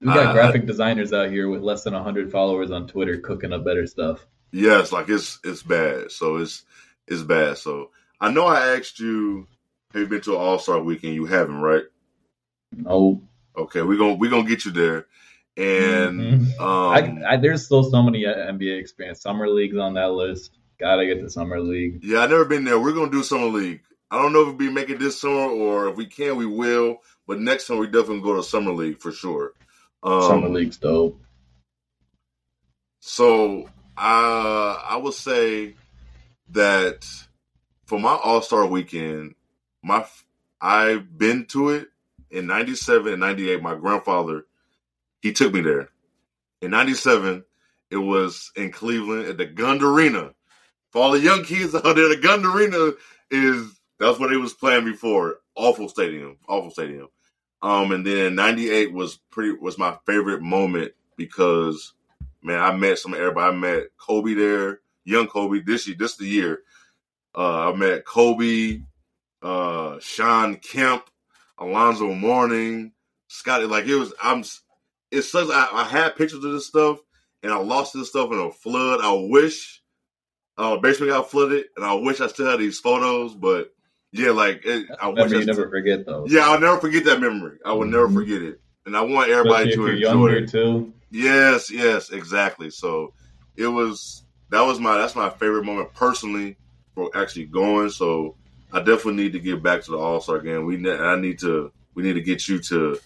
Speaker 2: We got
Speaker 1: I-
Speaker 2: graphic designers out here with less than hundred followers on Twitter cooking up better stuff.
Speaker 1: Yes, like it's it's bad. So it's it's bad. So I know I asked you, have you been to an All Star weekend? You haven't, right?
Speaker 2: No,
Speaker 1: Okay, we're gonna we're gonna get you there. And
Speaker 2: Mhm.
Speaker 1: um,
Speaker 2: I, I, there's still so many uh, NBA experience. Summer leagues on that list. Gotta get the summer league.
Speaker 1: Yeah, I've never been there. We're gonna do summer league. I don't know if we'll be making this summer or if we can, we will. But next time we definitely go to summer league for sure. Um,
Speaker 2: summer league's dope.
Speaker 1: So uh, I would say that for my All Star weekend, my I've been to it in '97 and '98. My grandfather he took me there. In '97, It was in Cleveland at the Gund Arena. For all the young kids out there, the Gund Arena is that's what it was playing before. Awful stadium, awful stadium. Um, and then '98 was pretty was my favorite moment because man, I met some everybody. I met Kobe there, young Kobe. This year, this the year. Uh, I met Kobe, uh, Shawn Kemp, Alonzo Mourning, Scotty. Like it was, I'm. It sucks. I, I had pictures of this stuff, and I lost this stuff in a flood. I wish uh, basement got flooded, and I wish I still had these photos. But yeah, like it, I wish I
Speaker 2: you
Speaker 1: still-
Speaker 2: never forget though.
Speaker 1: yeah, I'll never forget that memory. I will never
Speaker 2: Mhm.
Speaker 1: forget it, and I want everybody
Speaker 2: Especially
Speaker 1: to enjoy it.
Speaker 2: too.
Speaker 1: Yes, yes, exactly. So it was that was my that's my favorite moment personally for actually going. So I definitely need to get back to the All Star game. We ne- I need to we need to get you to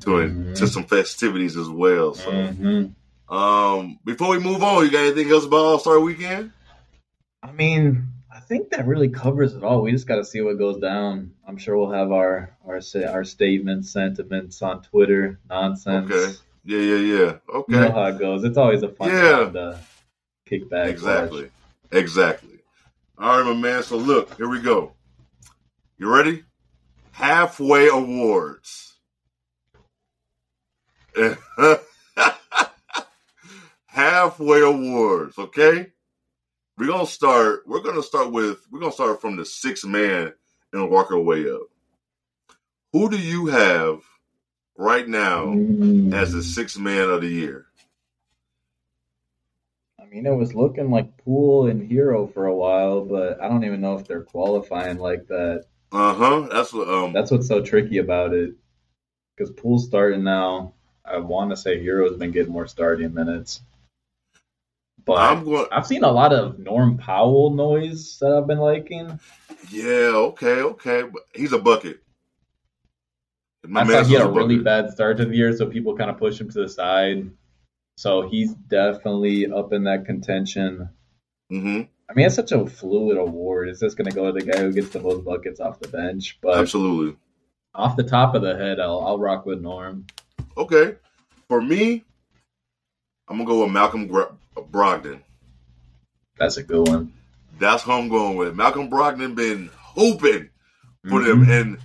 Speaker 1: to
Speaker 2: Mhm.
Speaker 1: to some festivities as well. So
Speaker 2: Mhm.
Speaker 1: um, before we move on, you got anything else about All Star Weekend?
Speaker 2: I mean, I think that really covers it all. We just got to see what goes down. I'm sure we'll have our our our statements, sentiments on Twitter, nonsense.
Speaker 1: Okay. Yeah, yeah, yeah. Okay.
Speaker 2: You know how it goes. It's always a fun
Speaker 1: Yeah.
Speaker 2: time to kick back.
Speaker 1: exactly,
Speaker 2: watch.
Speaker 1: exactly. All right, my man. So look, here we go. You ready? Halfway awards. Halfway awards, okay? We're gonna start. We're gonna start with. We're gonna start from the sixth man and work our way up. Who do you have right now as the sixth man of the year?
Speaker 2: I mean, it was looking like Poole and Herro for a while, but I don't even know if they're qualifying like that.
Speaker 1: Uh huh. That's what. Um.
Speaker 2: That's what's so tricky about it. Because Poole's starting now. I want to say Herro's been getting more starting minutes. But
Speaker 1: I'm going.
Speaker 2: I've seen a lot of Norm Powell noise that I've been liking.
Speaker 1: Yeah. Okay. Okay. But he's a bucket. My
Speaker 2: I thought he had a
Speaker 1: a
Speaker 2: really bad start to the year, so people kind of push him to the side. So he's definitely up in that contention.
Speaker 1: hmm
Speaker 2: I mean, it's such a fluid award. It's just going to go to the guy who gets the most buckets off the bench. But
Speaker 1: Absolutely.
Speaker 2: off the top of the head, I'll, I'll rock with Norm.
Speaker 1: Okay. For me, I'm gonna go with Malcolm Gro- Brogdon.
Speaker 2: That's a good one.
Speaker 1: That's who I'm going with. Malcolm Brogdon been hooping for them,
Speaker 2: Mhm.
Speaker 1: and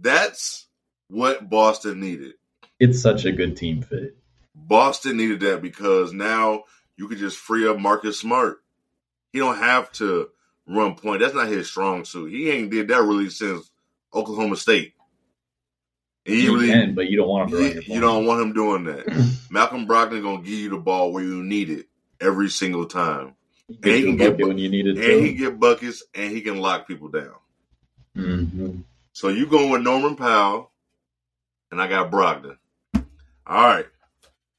Speaker 1: that's what Boston needed.
Speaker 2: It's such a good team fit.
Speaker 1: Boston needed that because now you could just free up Marcus Smart. He don't have to run point. That's not his strong suit. He ain't did that really since Oklahoma State. He
Speaker 2: You
Speaker 1: really
Speaker 2: can, but you don't want him run
Speaker 1: you, don't want him doing that. Malcolm Brogdon gonna give you the ball where you need it every single time,
Speaker 2: He
Speaker 1: and he can get
Speaker 2: when you need it
Speaker 1: and he get buckets and he can lock people down.
Speaker 2: Mhm.
Speaker 1: So you going with Norman Powell, and I got Brogdon. All right,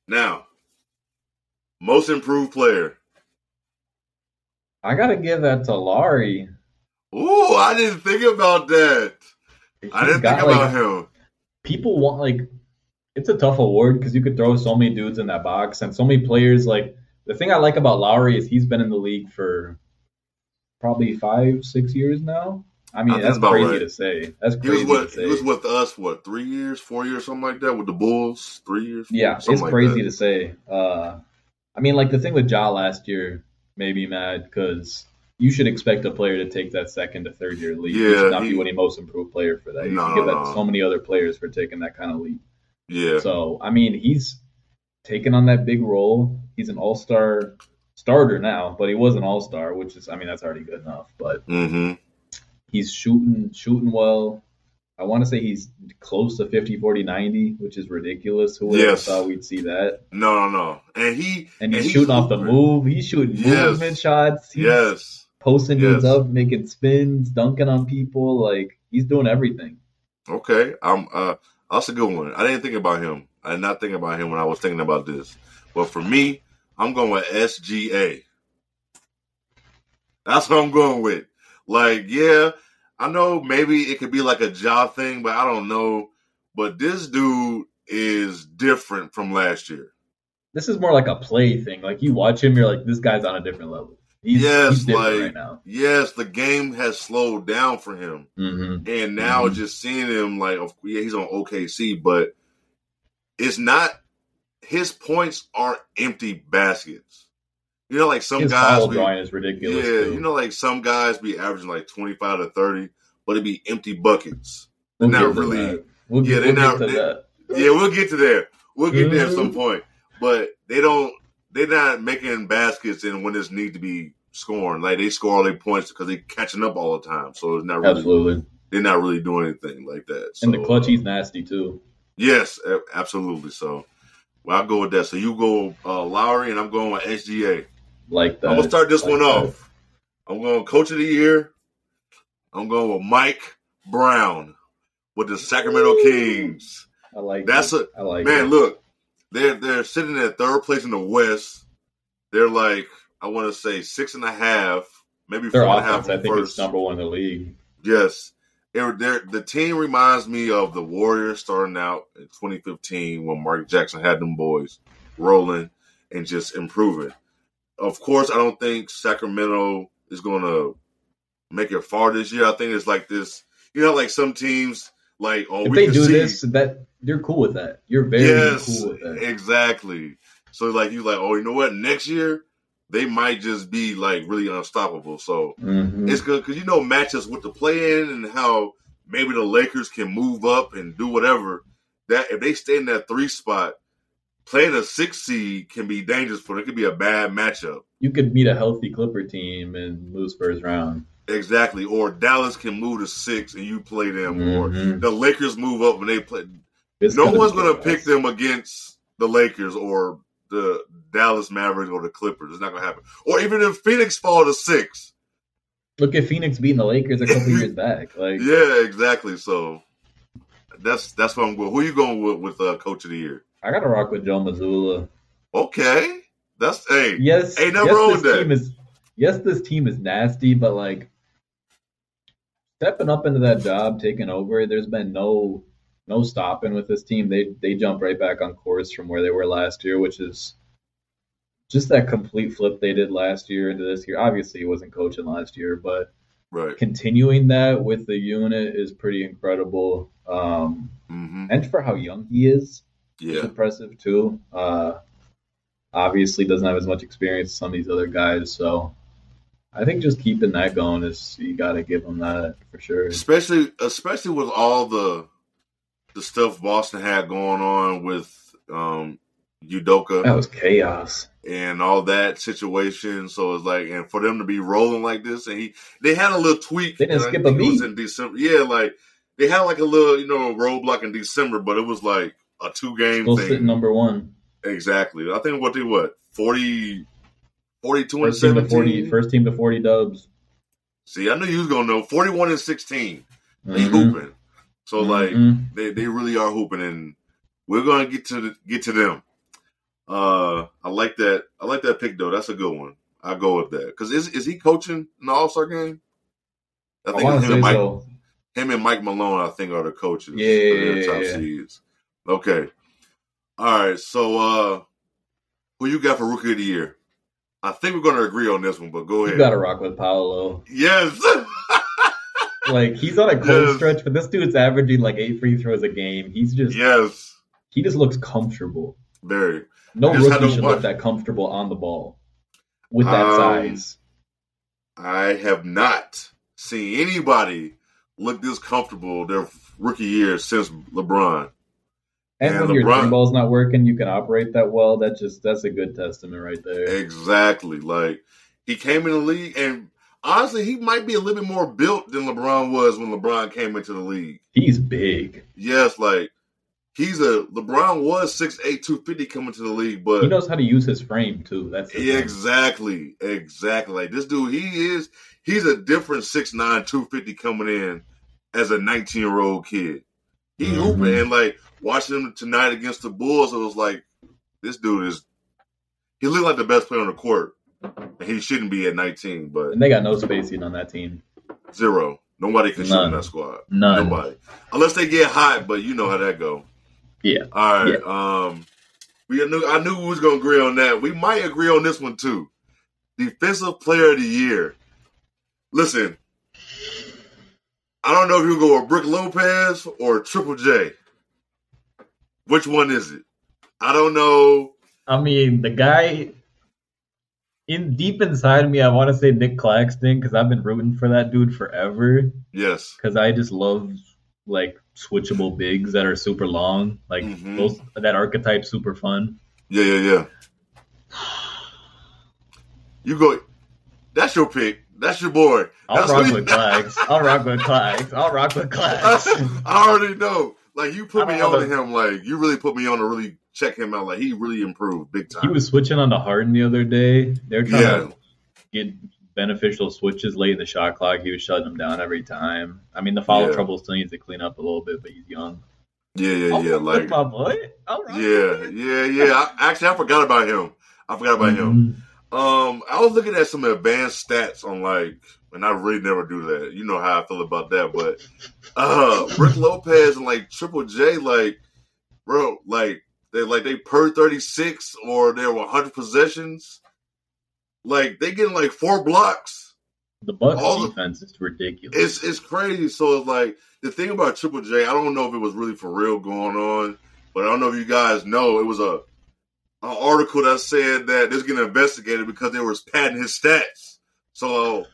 Speaker 1: now most improved player.
Speaker 2: I got to give that to Lauri.
Speaker 1: Ooh, I didn't think about that. I didn't
Speaker 2: got,
Speaker 1: think about
Speaker 2: like,
Speaker 1: him.
Speaker 2: people want like it's a tough award because you could throw so many dudes in that box and so many players like the thing I like about Lauri is he's been in the league for probably five, six years now. I mean,
Speaker 1: I
Speaker 2: that's
Speaker 1: about
Speaker 2: crazy
Speaker 1: right.
Speaker 2: to say. That's
Speaker 1: He was
Speaker 2: crazy
Speaker 1: with
Speaker 2: to say.
Speaker 1: he was with us what three years, four years, something like that with the Bulls. Three years.
Speaker 2: yeah, it's crazy
Speaker 1: that.
Speaker 2: to say. Uh, I mean, like the thing with Ja last year made me mad because you should expect a player to take that second to third year leap. he
Speaker 1: Yeah,
Speaker 2: should not
Speaker 1: he-
Speaker 2: be winning most improved player for that. You
Speaker 1: No,
Speaker 2: should give that
Speaker 1: no,
Speaker 2: to
Speaker 1: no.
Speaker 2: so many other players for taking that kind of leap.
Speaker 1: Yeah,
Speaker 2: So I mean, he's taken on that big role. He's an all star starter now, but he was an all star, which is I mean that's already good enough. But
Speaker 1: hmm
Speaker 2: he's shooting shooting well. I want to say he's close to 50, 40, 90, which is ridiculous. Who would have
Speaker 1: Yes.
Speaker 2: thought we'd see that?
Speaker 1: No, no, no. And he
Speaker 2: And he's
Speaker 1: he's
Speaker 2: shooting off the move. He's shooting
Speaker 1: Yes.
Speaker 2: movement shots. He's
Speaker 1: Yes.
Speaker 2: posting dudes up, making spins, dunking on people. Like he's doing everything.
Speaker 1: Okay. I'm uh that's a good one. I didn't think about him. I did not think about him when I was thinking about this. But for me, I'm going with SGA. That's what I'm going with. Like, yeah, I know maybe it could be like a job thing, but I don't know. But this dude is different from last year.
Speaker 2: This is more like a play thing. Like you watch him, you're like, this guy's on a different level. He's,
Speaker 1: Yes,
Speaker 2: he's
Speaker 1: like-
Speaker 2: right now.
Speaker 1: Yes, the game has slowed down for him.
Speaker 2: Mm-hmm.
Speaker 1: And now
Speaker 2: Mhm.
Speaker 1: just seeing him like yeah, he's on OKC, but it's not his points aren't empty baskets. You know, like some
Speaker 2: His
Speaker 1: guys, be,
Speaker 2: drawing is ridiculous.
Speaker 1: yeah,
Speaker 2: too.
Speaker 1: you know, like some guys be averaging like twenty five to thirty, but it be empty buckets.
Speaker 2: We'll
Speaker 1: not really-.
Speaker 2: We'll,
Speaker 1: yeah, they're
Speaker 2: we'll
Speaker 1: not-
Speaker 2: get to
Speaker 1: they-
Speaker 2: that.
Speaker 1: Yeah, we'll get to there. We'll get there at some
Speaker 2: Mhm.
Speaker 1: point. But they don't. They're not making baskets and when there's need to be scoring. Like they score all their points because they catching up all the time. So it's not really.
Speaker 2: Absolutely.
Speaker 1: They're not really doing anything like that. So,
Speaker 2: and the clutch, he's nasty too.
Speaker 1: Yes, absolutely. So, well, I'll go with that. So you go uh, Lauri, and I'm going with SGA.
Speaker 2: Like that.
Speaker 1: I'm gonna start this
Speaker 2: Like
Speaker 1: one
Speaker 2: that.
Speaker 1: off. I'm going Coach of the Year. I'm going with Mike Brown with the Sacramento Kings.
Speaker 2: I like.
Speaker 1: That's
Speaker 2: it. I like.
Speaker 1: Man,
Speaker 2: it.
Speaker 1: look, they're they're sitting at third place in the West. They're like I want to say six and a half, maybe
Speaker 2: Their
Speaker 1: four and a half.
Speaker 2: offense, I think,
Speaker 1: first.
Speaker 2: is number one in the league.
Speaker 1: Yes. They're, the team reminds me of the Warriors starting out in 2015 when Mark Jackson had them boys rolling and just improving. Of course, I don't think Sacramento is going to make it far this year. I think it's like this, you know, like some teams, like, oh,
Speaker 2: if
Speaker 1: we
Speaker 2: they
Speaker 1: can
Speaker 2: do
Speaker 1: see.
Speaker 2: this, that you're cool with that. You're very
Speaker 1: yes,
Speaker 2: cool with that.
Speaker 1: exactly. So, like, you like, oh, you know what? Next year, they might just be like really unstoppable. So,
Speaker 2: Mhm.
Speaker 1: it's good because you know matches with the play in and how maybe the Lakers can move up and do whatever. That if they stay in that three spot, playing a six seed can be dangerous for them. It could be a bad matchup.
Speaker 2: You could meet a healthy Clipper team and lose first round.
Speaker 1: Exactly. Or Dallas can move to six and you play them. Or
Speaker 2: Mhm.
Speaker 1: the Lakers move up and they play.
Speaker 2: It's
Speaker 1: no one's going to pick them against the Lakers or the Dallas Mavericks or the Clippers. It's not going to happen. Or even if Phoenix fall to six.
Speaker 2: Look at Phoenix beating the Lakers a couple years back. Like
Speaker 1: Yeah, exactly. So that's that's what I'm going. Who are you going with with uh, Coach of the Year?
Speaker 2: I gotta rock with Joe Mazzulla.
Speaker 1: Okay, that's hey.
Speaker 2: Yes,
Speaker 1: Ain't nothing
Speaker 2: yes,
Speaker 1: wrong
Speaker 2: this
Speaker 1: with that.
Speaker 2: team is yes, this team is nasty, but like stepping up into that job, taking over, there's been no no stopping with this team. They they jump right back on course from where they were last year, which is just that complete flip they did last year into this year. Obviously, he wasn't coaching last year, but
Speaker 1: Right.
Speaker 2: continuing that with the unit is pretty incredible. Um,
Speaker 1: hmm
Speaker 2: and for how young he is
Speaker 1: Yeah.
Speaker 2: impressive too. Uh, obviously, doesn't have as much experience as some of these other guys, so I think just keeping that going is you got to give them that for sure.
Speaker 1: Especially especially with all the the stuff Boston had going on with um Udoka
Speaker 2: That was chaos.
Speaker 1: and all that situation. So it's like, and for them to be rolling like this, and he they had a little tweak.
Speaker 2: They didn't skip a
Speaker 1: think it was
Speaker 2: beat.
Speaker 1: in December. Yeah, like they had like a little you know roadblock in December, but it was like a two game
Speaker 2: Still
Speaker 1: thing.
Speaker 2: sitting number one.
Speaker 1: Exactly. I think what they what 40, 42 and
Speaker 2: First team to
Speaker 1: 17.
Speaker 2: forty. First team to forty dubs.
Speaker 1: See, I knew you was gonna know. Forty one and sixteen. They
Speaker 2: Mhm.
Speaker 1: hooping. So like
Speaker 2: Mhm.
Speaker 1: they, they really are hooping and we're gonna get to the, get to them. Uh I like that I like that pick though. That's a good one. I go with that. Cause is is he coaching in the All Star game? I
Speaker 2: I
Speaker 1: think
Speaker 2: want
Speaker 1: him
Speaker 2: to
Speaker 1: and Mike
Speaker 2: so.
Speaker 1: him and Mike Malone, I think, are the coaches.
Speaker 2: Yeah, yeah, yeah,
Speaker 1: top
Speaker 2: yeah.
Speaker 1: seeds. Okay. All right. So, uh who you got for rookie of the year? I think we're going to agree on this one, but go ahead.
Speaker 2: You got to rock with Paolo.
Speaker 1: Yes.
Speaker 2: Like he's on a cold
Speaker 1: Yes.
Speaker 2: stretch, but this dude's averaging like eight free throws a game. He's just
Speaker 1: yes.
Speaker 2: he just looks comfortable.
Speaker 1: Very.
Speaker 2: No
Speaker 1: I just had
Speaker 2: rookie should
Speaker 1: watch-
Speaker 2: look that comfortable on the ball with that
Speaker 1: Um,
Speaker 2: size.
Speaker 1: I have not seen anybody look this comfortable their rookie year since LeBron.
Speaker 2: And
Speaker 1: and
Speaker 2: when your
Speaker 1: LeBron-
Speaker 2: ball's not working, you can operate that well. That just that's a good testament right there.
Speaker 1: Exactly. Like he came in the league and honestly, he might be a little bit more built than LeBron was when LeBron came into the league.
Speaker 2: He's big.
Speaker 1: Yes, like he's a LeBron was 6'8", 250 coming to the league, but
Speaker 2: He knows how to use his frame too. That's
Speaker 1: Yeah,
Speaker 2: thing.
Speaker 1: exactly, exactly. Like this dude, he is he's a different 6'9", 250 coming in as a nineteen year old kid. He
Speaker 2: Mhm.
Speaker 1: hooping and like watching him tonight against the Bulls, it was like this dude is he looked like the best player on the court. And he shouldn't be at nineteen, but
Speaker 2: and they got no spacing on that team.
Speaker 1: zero. Nobody can shoot in that squad.
Speaker 2: None.
Speaker 1: Nobody. Unless they get hot, but you know how that go.
Speaker 2: Yeah.
Speaker 1: All right. Um we knew I knew we was gonna agree on that. We might agree on this one too. Defensive player of the year. Listen, I don't know if you go with Brook Lopez or Triple J. Which one is it? I don't know.
Speaker 2: I mean, the guy, in deep inside me, I want to say Nick Claxton because I've been rooting for that dude forever.
Speaker 1: Yes.
Speaker 2: Because I just love like switchable bigs that are super long, like
Speaker 1: Mhm.
Speaker 2: those that archetype super fun.
Speaker 1: Yeah, yeah, yeah. You go. That's your pick. That's your boy.
Speaker 2: I'll
Speaker 1: That's
Speaker 2: rock
Speaker 1: who-
Speaker 2: with Clags. I'll rock with Clags. I'll rock with Clags.
Speaker 1: I already know. Like you put me on to him. Like you really put me on to really check him out. Like he really improved big time.
Speaker 2: he was switching on to Harden the other day. They're trying
Speaker 1: yeah,
Speaker 2: to get beneficial switches late in the shot clock. He was shutting them down every time. I mean, the foul
Speaker 1: Yeah.
Speaker 2: trouble still needs to clean up a little bit, but he's young.
Speaker 1: yeah, yeah,
Speaker 2: I'll
Speaker 1: yeah.
Speaker 2: rock
Speaker 1: Like
Speaker 2: my boy. I'll
Speaker 1: yeah, yeah, yeah. I, actually, I forgot about him. I forgot about him.
Speaker 2: Mhm.
Speaker 1: Um, I was looking at some advanced stats on like, and I really never do that. You know how I feel about that, but uh, Brook Lopez and like Triple J, like, bro, like they like they per thirty six or they were hundred possessions. Like they getting like four blocks.
Speaker 2: The Bucks
Speaker 1: All the-
Speaker 2: defense is ridiculous.
Speaker 1: It's it's crazy. So it's like the thing about Triple J. I don't know if it was really for real going on, but I don't know if you guys know. It was a an article that said that this getting investigated because they was padding his stats. So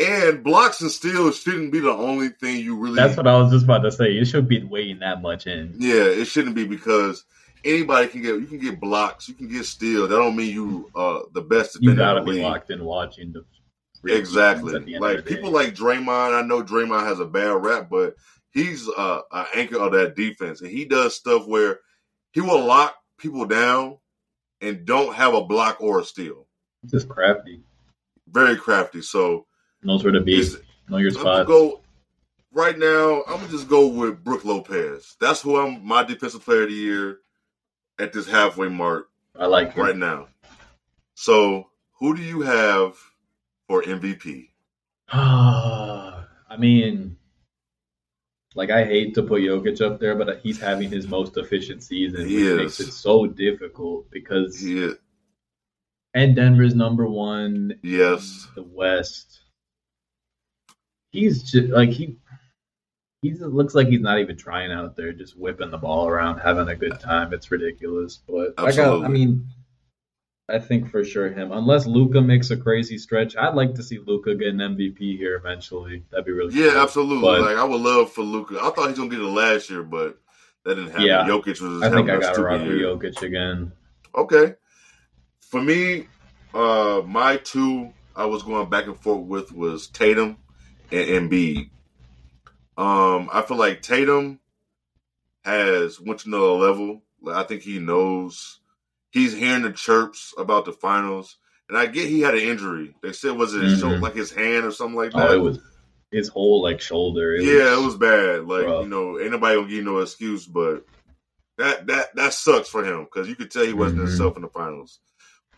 Speaker 1: and blocks and steals shouldn't be the only thing you really.
Speaker 2: That's what I was just about to say. You should be weighing that much in.
Speaker 1: Yeah, it shouldn't be because anybody can get you can get blocks, you can get steals. That don't mean you uh the best
Speaker 2: You gotta be
Speaker 1: league.
Speaker 2: locked in watching the
Speaker 1: Exactly. Like
Speaker 2: of the day.
Speaker 1: people like Draymond, I know Draymond has a bad rap, but he's uh, an anchor of that defense, and he does stuff where he will lock people down and don't have a block or a steal.
Speaker 2: just crafty.
Speaker 1: Very crafty. So
Speaker 2: Knows where to be.
Speaker 1: is-
Speaker 2: Know your
Speaker 1: I'm
Speaker 2: spots.
Speaker 1: go right now. I'm gonna just go with Brook Lopez. That's who I'm my defensive player of the year at this halfway mark
Speaker 2: I like
Speaker 1: right now. So who do you have for MVP?
Speaker 2: I mean, like I hate to put Jokic up there, but he's having his most efficient season,
Speaker 1: He
Speaker 2: which makes it so difficult because
Speaker 1: is,
Speaker 2: and Denver's number one
Speaker 1: yes.
Speaker 2: in the West. He's just like he. He looks like he's not even trying out there, just whipping the ball around, having a good time. It's ridiculous, but I got. I mean, I think for sure him. Unless Luka makes a crazy stretch, I'd like to see Luka get an MVP here eventually. That'd be really
Speaker 1: Yeah,
Speaker 2: cool.
Speaker 1: absolutely.
Speaker 2: But-
Speaker 1: like I would love for Luka. I thought he was gonna get it last year, but that didn't happen.
Speaker 2: Yeah.
Speaker 1: Jokic was
Speaker 2: I think I got to rock with. Jokic again.
Speaker 1: Okay. For me, uh, my two I was going back and forth with was Tatum and Embiid. Um, I feel like Tatum has went to another level. Like, I think he knows he's hearing the chirps about the finals, and I get he had an injury. They said was it his
Speaker 2: Mhm.
Speaker 1: shoulder, like his hand or something like that.
Speaker 2: Oh, it was his whole like shoulder. It
Speaker 1: yeah, it was bad. Like
Speaker 2: rough.
Speaker 1: you know, anybody gonna give you no excuse, but that that that sucks for him because you could tell he wasn't
Speaker 2: Mhm.
Speaker 1: himself in the finals.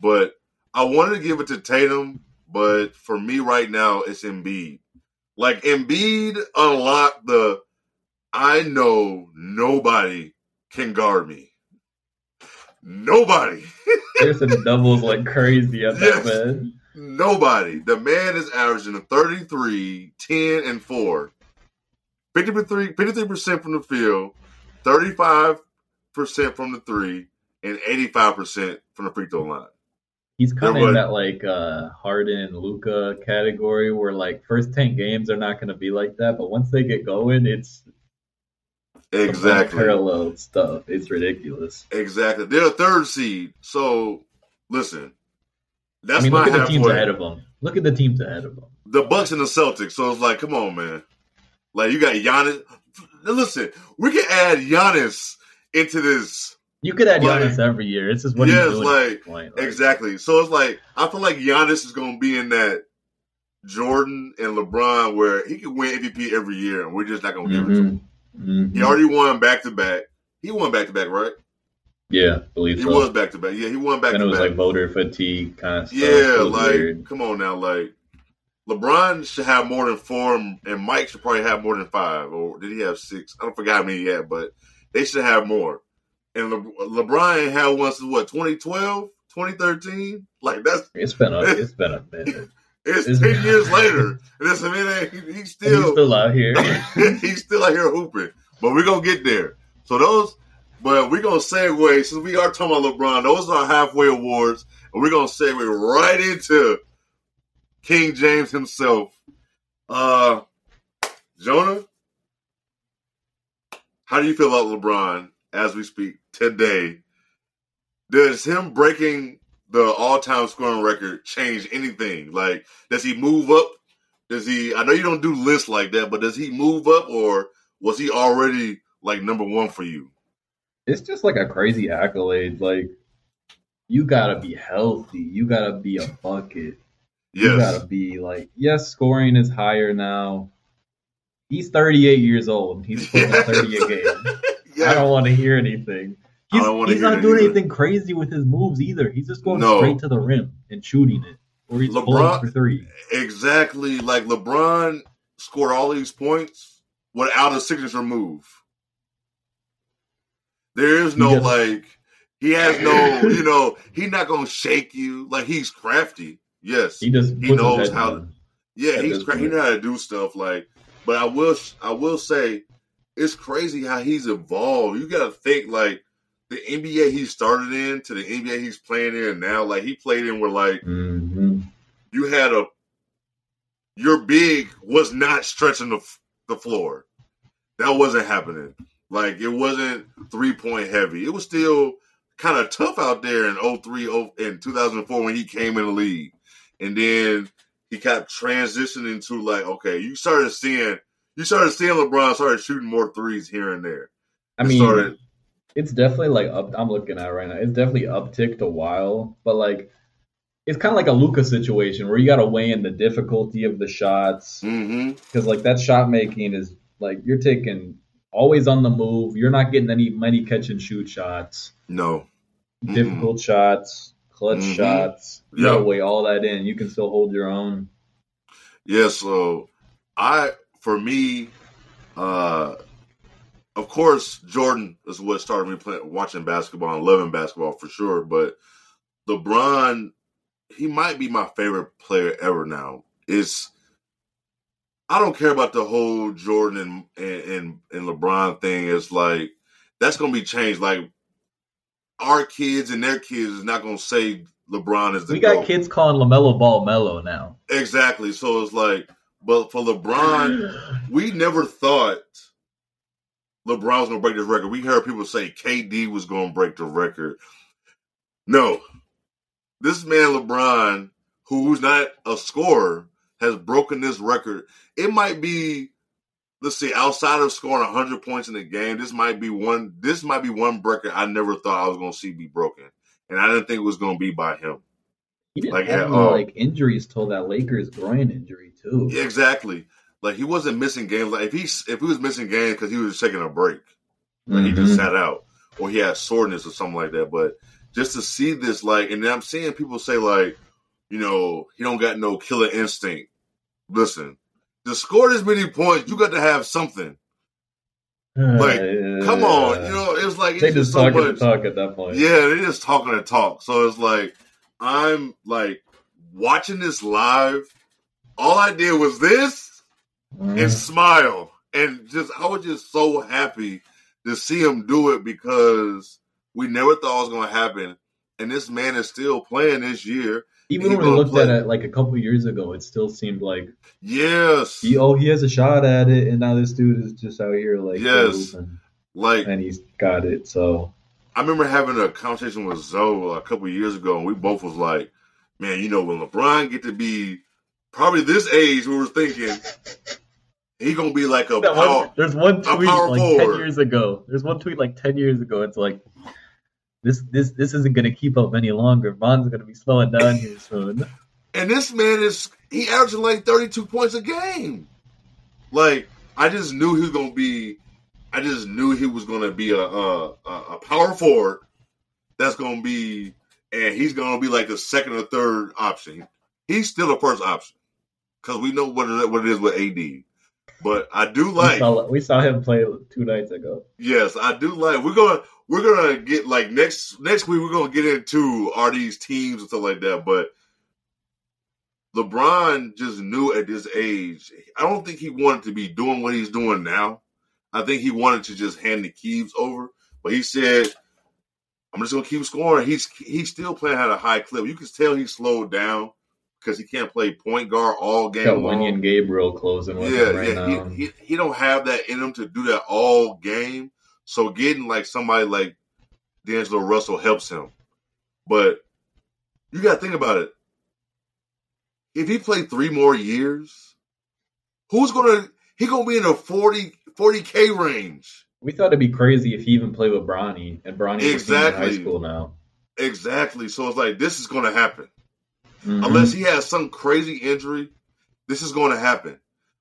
Speaker 1: But I wanted to give it to Tatum, but for me right now, it's Embiid. Like Embiid unlocked the I know nobody can guard me. Nobody.
Speaker 2: Pearson doubles like crazy at
Speaker 1: Yes.
Speaker 2: that man.
Speaker 1: Nobody. The man is averaging a 33, 10, and 4. 53, 53% from the field, 35% from the three, and 85% from the free throw line.
Speaker 2: He's kind of in that like uh Harden Luka category where like first ten games are not going to be like that, but once they get going, it's
Speaker 1: Exactly.
Speaker 2: parallel stuff. It's ridiculous.
Speaker 1: Exactly. They're a third seed. So, listen. That's
Speaker 2: I mean,
Speaker 1: my
Speaker 2: look at the teams ahead of them. Look at the teams ahead of them.
Speaker 1: the Bucks and the Celtics. So it's like, come on, man. Like you got Giannis. Listen, we can add Giannis into this
Speaker 2: You could add
Speaker 1: Like-
Speaker 2: Giannis every year. It's just what
Speaker 1: Yeah,
Speaker 2: he's
Speaker 1: it's
Speaker 2: doing
Speaker 1: like-.
Speaker 2: Like,
Speaker 1: Exactly. So it's like I feel like Giannis is going to be in that Jordan and LeBron where he can win MVP every year, and we're just not going to give it to him.
Speaker 2: mhm, mhm.
Speaker 1: He already won back to back. He won back to back, right?
Speaker 2: Yeah, believe
Speaker 1: He
Speaker 2: so.
Speaker 1: was back to back. Yeah, he won back to
Speaker 2: it was like voter fatigue kind of stuff.
Speaker 1: yeah, like
Speaker 2: weird.
Speaker 1: come on now, like LeBron should have more than four, and Mike should probably have more than five, or did he have six? I don't forget how many he had, but they should have more. And Le- LeBron had one since what 2012, 2013. Like that's
Speaker 2: It's been a it's been a minute.
Speaker 1: It's
Speaker 2: It's-
Speaker 1: ten years later, and it's, I mean, he, he's still,
Speaker 2: he's still out here.
Speaker 1: he's still out here hooping. But we're gonna get there. So those But we're gonna segue since we are talking about LeBron. Those are halfway awards, and we're gonna segue right into King James himself. Uh, Jonah, how do you feel about LeBron as we speak today? Does him breaking the all-time scoring record change anything? Like, does he move up? Does he? I know you don't do lists like that, but does he move up, or was he already like number one for you?
Speaker 2: It's just like a crazy accolade. Like, you gotta be healthy. You gotta be a bucket. You gotta be like, yes, scoring is higher now. He's 38 years old. He's putting up 30 a game. I don't want to hear anything.
Speaker 1: I
Speaker 2: He's, he's not doing
Speaker 1: either.
Speaker 2: anything crazy with his moves either. He's just going
Speaker 1: No.
Speaker 2: straight to the rim and shooting it, or he's
Speaker 1: LeBron-
Speaker 2: pulling for three.
Speaker 1: Exactly. Like LeBron scored all these points without a signature move. There is no like he has no, you know, he's not gonna shake you. Like he's crafty. Yes.
Speaker 2: He just
Speaker 1: He knows how-
Speaker 2: down.
Speaker 1: Yeah, he's cra- he
Speaker 2: point.
Speaker 1: know how to do stuff like but I will I will say it's crazy how he's evolved. You gotta think like the NBA he started in to the NBA he's playing in now, like he played in where like
Speaker 2: Mhm.
Speaker 1: you had a your big was not stretching the the floor. That wasn't happening. Like it wasn't three point heavy. It was still kind of tough out there in 03 oh- in 2004 when he came in the league. And then he kept transitioning to like okay, you started seeing you started seeing LeBron started shooting more threes here and there.
Speaker 2: I mean,
Speaker 1: started-
Speaker 2: it's definitely like up. I'm looking at it right now. It's definitely upticked a while, but like it's kind of like a Luka situation where you got to weigh in the difficulty of the shots because like that shot making is like you're taking always on the move. You're not getting any many catch and shoot shots,
Speaker 1: No. Mhm.
Speaker 2: difficult shots, clutch
Speaker 1: Mhm.
Speaker 2: shots. You
Speaker 1: Yep.
Speaker 2: weigh all that in. You can still hold your own.
Speaker 1: Yeah, so I for me, uh of course Jordan is what started me playing watching basketball and loving basketball for sure, but LeBron, he might be my favorite player ever now. It's I don't care about the whole Jordan and and, and LeBron thing. It's like that's gonna be changed. Like our kids and their kids is not gonna say LeBron is the
Speaker 2: We got
Speaker 1: GOAT.
Speaker 2: kids calling LaMelo Ball Melo now.
Speaker 1: Exactly. So it's like, but for LeBron, we never thought LeBron was going to break this record. We heard people say KD was going to break the record. No, this man LeBron, who's not a scorer, has broken this record. It might be, let's see, outside of scoring 100 points in a game, this might be one. This might be one record I never thought I was going to see be broken, and I didn't think it was going to be by him.
Speaker 2: He didn't
Speaker 1: Like,
Speaker 2: have any like injuries till that Lakers groin injury too.
Speaker 1: Exactly. Like he wasn't missing games. Like if he if he was missing games because he was taking a break, like he just
Speaker 2: Mhm.
Speaker 1: sat out, or he had soreness or something like that. But just to see this, like, and I'm seeing people say like, you know, he don't got no killer instinct. Listen, to score this many points, you got to have something. Like, Come on, you know, it's like it's
Speaker 2: they
Speaker 1: just
Speaker 2: just
Speaker 1: so
Speaker 2: talking
Speaker 1: much.
Speaker 2: to talk at that point.
Speaker 1: Yeah, they're just talking to talk. So it's like I'm like watching this live. All I did was this
Speaker 2: Mhm.
Speaker 1: and smile and just I was just so happy to see him do it because we never thought it was going to happen. And this man is still playing this year.
Speaker 2: Even when we looked
Speaker 1: play.
Speaker 2: at it like a couple years ago, it still seemed like
Speaker 1: Yes,
Speaker 2: he, oh he has a shot at it, and now this dude is just out here like
Speaker 1: Yes. like
Speaker 2: and he's got it. So
Speaker 1: I remember having a conversation with Zoe a couple years ago, and we both was like, "Man, you know, when LeBron get to be probably this age, we were thinking he gonna be like a
Speaker 2: That
Speaker 1: power,
Speaker 2: one- there's one tweet like
Speaker 1: forward.
Speaker 2: ten years ago. There's one tweet like ten years ago. It's like this this this isn't gonna keep up any longer. Bron's gonna be slowing down here soon.
Speaker 1: And this man is he averaging like 32 points a game. Like I just knew he was gonna be I just knew he was gonna be a a, a power forward that's gonna be and he's gonna be like the second or third option. He's still a first option. Cause we know what it, what it is with AD. But I do
Speaker 2: we,
Speaker 1: like
Speaker 2: saw, we saw him play two nights ago.
Speaker 1: Yes, I do like. We're gonna we're gonna get like next next week. We're gonna get into are these teams and stuff like that. But LeBron just knew at this age. I don't think he wanted to be doing what he's doing now. I think he wanted to just hand the keys over But he said, "I'm just gonna keep scoring." He's he's still playing at a high clip. You can tell he slowed down because he can't play point guard all game
Speaker 2: Got
Speaker 1: long.
Speaker 2: Gabriel closing with
Speaker 1: Yeah,
Speaker 2: him right
Speaker 1: yeah.
Speaker 2: now.
Speaker 1: He, he he don't have that in him to do that all game. So getting like somebody like D'Angelo Russell helps him. But you got to think about it. If he played three more years, who's gonna he gonna be in the 40 k range?
Speaker 2: we thought it'd be crazy if he even played with Bronny, and Bronny is in high
Speaker 1: Exactly.
Speaker 2: school now.
Speaker 1: Exactly. So it's like this is gonna happen.
Speaker 2: Mhm.
Speaker 1: Unless he has some crazy injury, this is going to happen.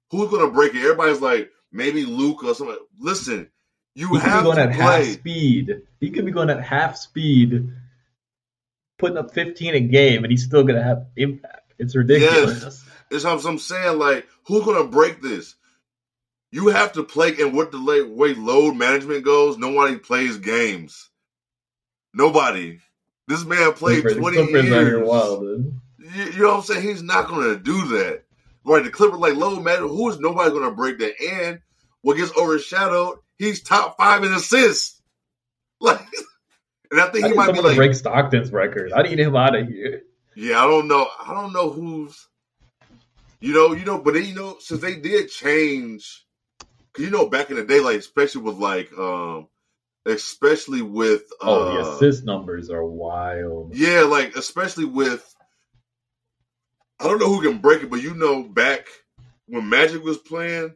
Speaker 1: Who's going to break it? Everybody's like, maybe Luke or something. Listen, you
Speaker 2: he could be going
Speaker 1: to
Speaker 2: at half speed. He could be going at half speed, putting up 15 a game, and he's still gonna have impact. It's ridiculous.
Speaker 1: It's what I'm saying. Like, who's going to break this? You have to play, and what the way load management goes, nobody plays games. Nobody. This man played
Speaker 2: Clippers,
Speaker 1: 20
Speaker 2: Clippers
Speaker 1: years.
Speaker 2: wild, dude.
Speaker 1: You, you know what I'm saying? He's not going to do that. Right? The Clippers, like low man, who is nobody going to break that? And what gets overshadowed, he's top five in assists. Like, and I think
Speaker 2: I
Speaker 1: he might be like,
Speaker 2: break Stockton's record. I need him out of here.
Speaker 1: yeah, I don't know, I don't know who's, you know, you know, but then you know, since they did change, you know, back in the day, like especially with like, um, especially with, uh,
Speaker 2: Oh, the assist numbers are wild.
Speaker 1: Yeah, like especially with I don't know who can break it, but you know back when Magic was playing,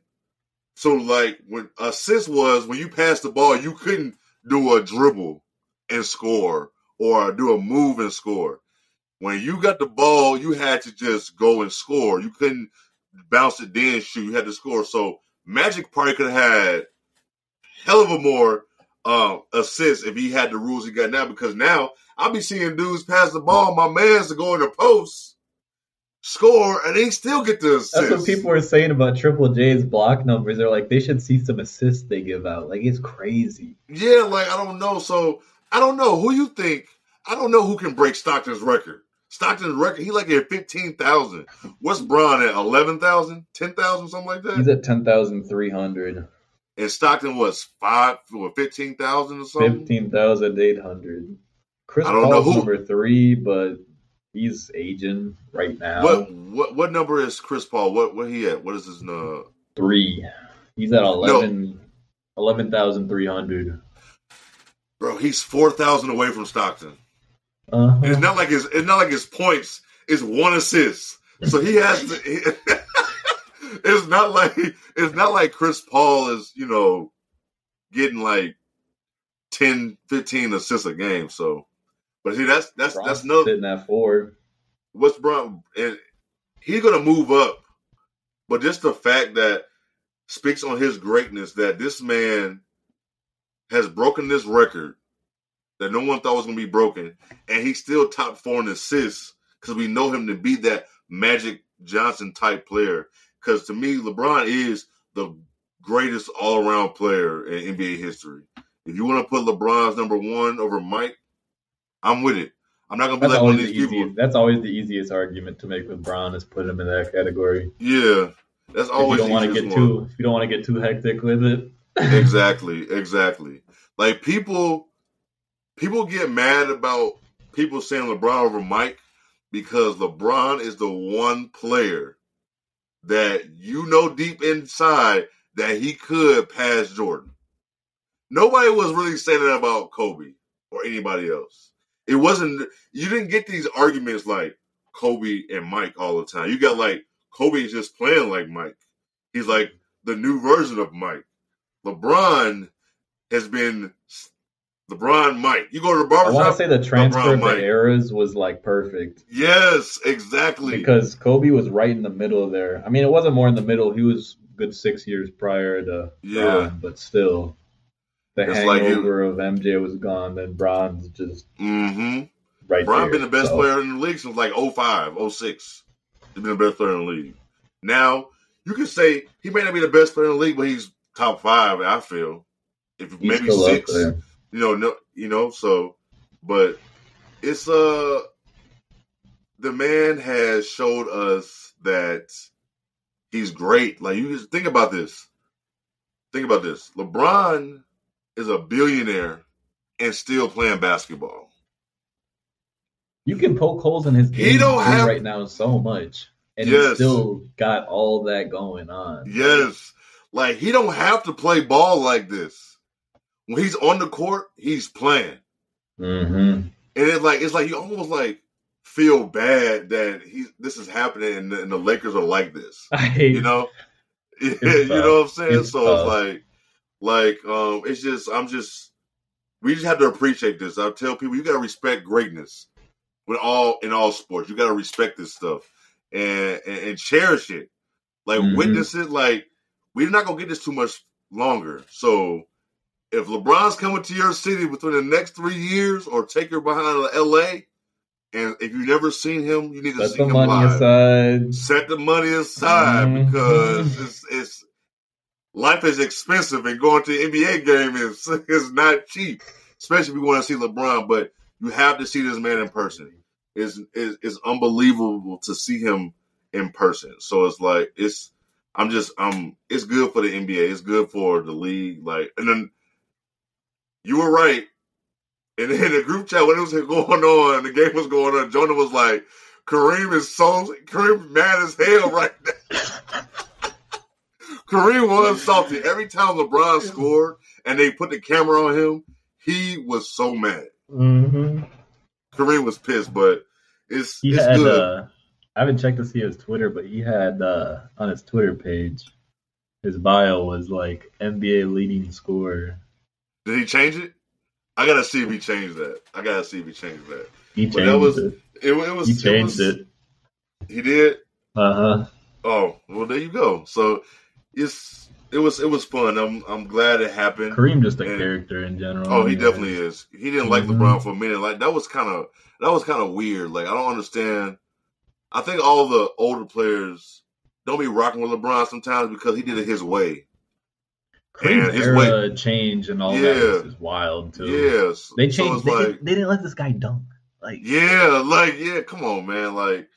Speaker 1: so like when assist was when you passed the ball, you couldn't do a dribble and score or do a move and score. When you got the ball, you had to just go and score. You couldn't bounce it then shoot. You had to score. So Magic probably could have had hell of a more uh, assists if he had the rules he got now. Because now I'll be seeing dudes pass the ball, my man's to go in the post, score, and they still get the assist.
Speaker 2: That's what people are saying about Triple J's block numbers. They're like, they should see some assists they give out. Like, it's crazy.
Speaker 1: Yeah, like I don't know. So I don't know who you think. I don't know who can break Stockton's record. Stockton's record, he like at fifteen thousand. What's Bron at 11,000, 10,000, something like that?
Speaker 2: He's at 10,300,
Speaker 1: and Stockton was five or fifteen thousand or something.
Speaker 2: 15,800. Chris
Speaker 1: I don't know
Speaker 2: Paul's
Speaker 1: who-
Speaker 2: number three, but he's aging right now.
Speaker 1: What what what number is Chris Paul? What what he at? What is his uh
Speaker 2: Three. He's at 11 11,300.
Speaker 1: bro? He's four thousand away from Stockton.
Speaker 2: Uh-huh.
Speaker 1: It's not like his it's not like his points is one assist. So he has to. it's not like it's not like Chris Paul is you know getting like 10, 15 assists a game. So, but see that's that's
Speaker 2: Bron's
Speaker 1: that's another
Speaker 2: sitting at four.
Speaker 1: what's Brown and he's gonna move up. But just the fact that speaks on his greatness that this man has broken this record that no one thought was gonna be broken, and he's still top four in assists because we know him to be that Magic Johnson type player. Because to me, LeBron is the greatest all around player in NBA history. If you want to put LeBron's number one over Mike, I'm with it. I'm not gonna be
Speaker 2: That's
Speaker 1: like one
Speaker 2: always
Speaker 1: of
Speaker 2: the
Speaker 1: these people.
Speaker 2: easiest. That's always the easiest argument to make with Brown is put him in that category.
Speaker 1: Yeah, that's
Speaker 2: If you don't want to get
Speaker 1: one.
Speaker 2: too, if you don't want to get too hectic with it.
Speaker 1: exactly, exactly. Like people, people get mad about people saying LeBron over Mike because LeBron is the one player that you know deep inside that he could pass Jordan. Nobody was really saying that about Kobe or anybody else. It wasn't. You didn't get these arguments like Kobe and Mike all the time. You got like Kobe's just playing like Mike. He's like the new version of Mike. LeBron has been LeBron Mike. You go to the
Speaker 2: I want to say the transfer
Speaker 1: LeBron
Speaker 2: of the
Speaker 1: Mike.
Speaker 2: eras was like perfect
Speaker 1: yes, exactly.
Speaker 2: because Kobe was right in the middle there. I mean, it wasn't more in the middle. He was good six years prior to
Speaker 1: Yeah.
Speaker 2: But still, the
Speaker 1: It's like
Speaker 2: hangover of MJ was gone. Then Bron's just
Speaker 1: hmm
Speaker 2: right
Speaker 1: Bron
Speaker 2: there.
Speaker 1: been the best
Speaker 2: So,
Speaker 1: player in the league since like 05, 06. He's been the best player in the league. Now, you can say he may not be the best player in the league, but he's top five, I feel. If
Speaker 2: he's
Speaker 1: maybe six. You know, no you know, so but it's uh the man has showed us that he's great. Like you just think about this. Think about this. LeBron is a billionaire and still playing basketball.
Speaker 2: You can poke holes in his
Speaker 1: He
Speaker 2: game
Speaker 1: don't have-
Speaker 2: right now so much, and
Speaker 1: Yes.
Speaker 2: he still got all that going on.
Speaker 1: Yes. Like he don't have to play ball like this. When he's on the court, he's playing.
Speaker 2: Mm-hmm.
Speaker 1: And it's like it's like you almost like feel bad that he this is happening and the, and the Lakers are like this.
Speaker 2: I hate
Speaker 1: You know? you know what I'm saying?
Speaker 2: It's
Speaker 1: so
Speaker 2: tough.
Speaker 1: it's like like um it's just I'm just we just have to appreciate this. I tell people you gotta respect greatness with all in all sports. You gotta respect this stuff and and, and cherish it. Like
Speaker 2: Mhm.
Speaker 1: witness it like we're not gonna get this too much longer. So if LeBron's coming to your city within the next three years or take her behind LA and if you've never seen him, you need to
Speaker 2: Set
Speaker 1: see
Speaker 2: the
Speaker 1: him
Speaker 2: money
Speaker 1: live
Speaker 2: aside.
Speaker 1: set the money aside
Speaker 2: Mhm.
Speaker 1: because it's, it's life is expensive and going to the NBA game is is not cheap, especially if you want to see LeBron. But you have to see this man in person. It's, it's, it's unbelievable to see him in person. So it's like it's I'm just I'm it's good for the NBA. It's good for the league. Like and then you were right. And in the group chat when it was going on, the game was going on. Jonah was like, Kareem is so Kareem mad as hell right now. Kareem was salty. Every time LeBron scored and they put the camera on him, he was so mad.
Speaker 2: Mm-hmm.
Speaker 1: Kareem was pissed, but it's
Speaker 2: He
Speaker 1: it's
Speaker 2: had.
Speaker 1: good.
Speaker 2: Uh, I haven't checked to see his Twitter, but he had uh, on his Twitter page, his bio was like NBA leading scorer.
Speaker 1: Did he change it? I gotta see if he changed that. I gotta see if he changed that.
Speaker 2: He
Speaker 1: But
Speaker 2: changed
Speaker 1: that was-
Speaker 2: it.
Speaker 1: It, it was
Speaker 2: He changed
Speaker 1: was-
Speaker 2: it.
Speaker 1: He did.
Speaker 2: Uh huh.
Speaker 1: Oh well, there you go. So it's it was it was fun. I'm I'm glad it happened.
Speaker 2: Kareem just a
Speaker 1: And-
Speaker 2: character in general.
Speaker 1: Oh, he definitely is. He didn't like
Speaker 2: Mhm.
Speaker 1: LeBron for a minute. Like that was kind of that was kind of weird. Like I don't understand. I think all the older players don't be rocking with LeBron sometimes because he did it his way.
Speaker 2: Kareem's
Speaker 1: And his
Speaker 2: era change and all
Speaker 1: Yeah.
Speaker 2: that is, wild too.
Speaker 1: Yes,
Speaker 2: They changed.
Speaker 1: it's
Speaker 2: they,
Speaker 1: like,
Speaker 2: they didn't let this guy dunk. Like
Speaker 1: yeah, like yeah. Come on, man. Like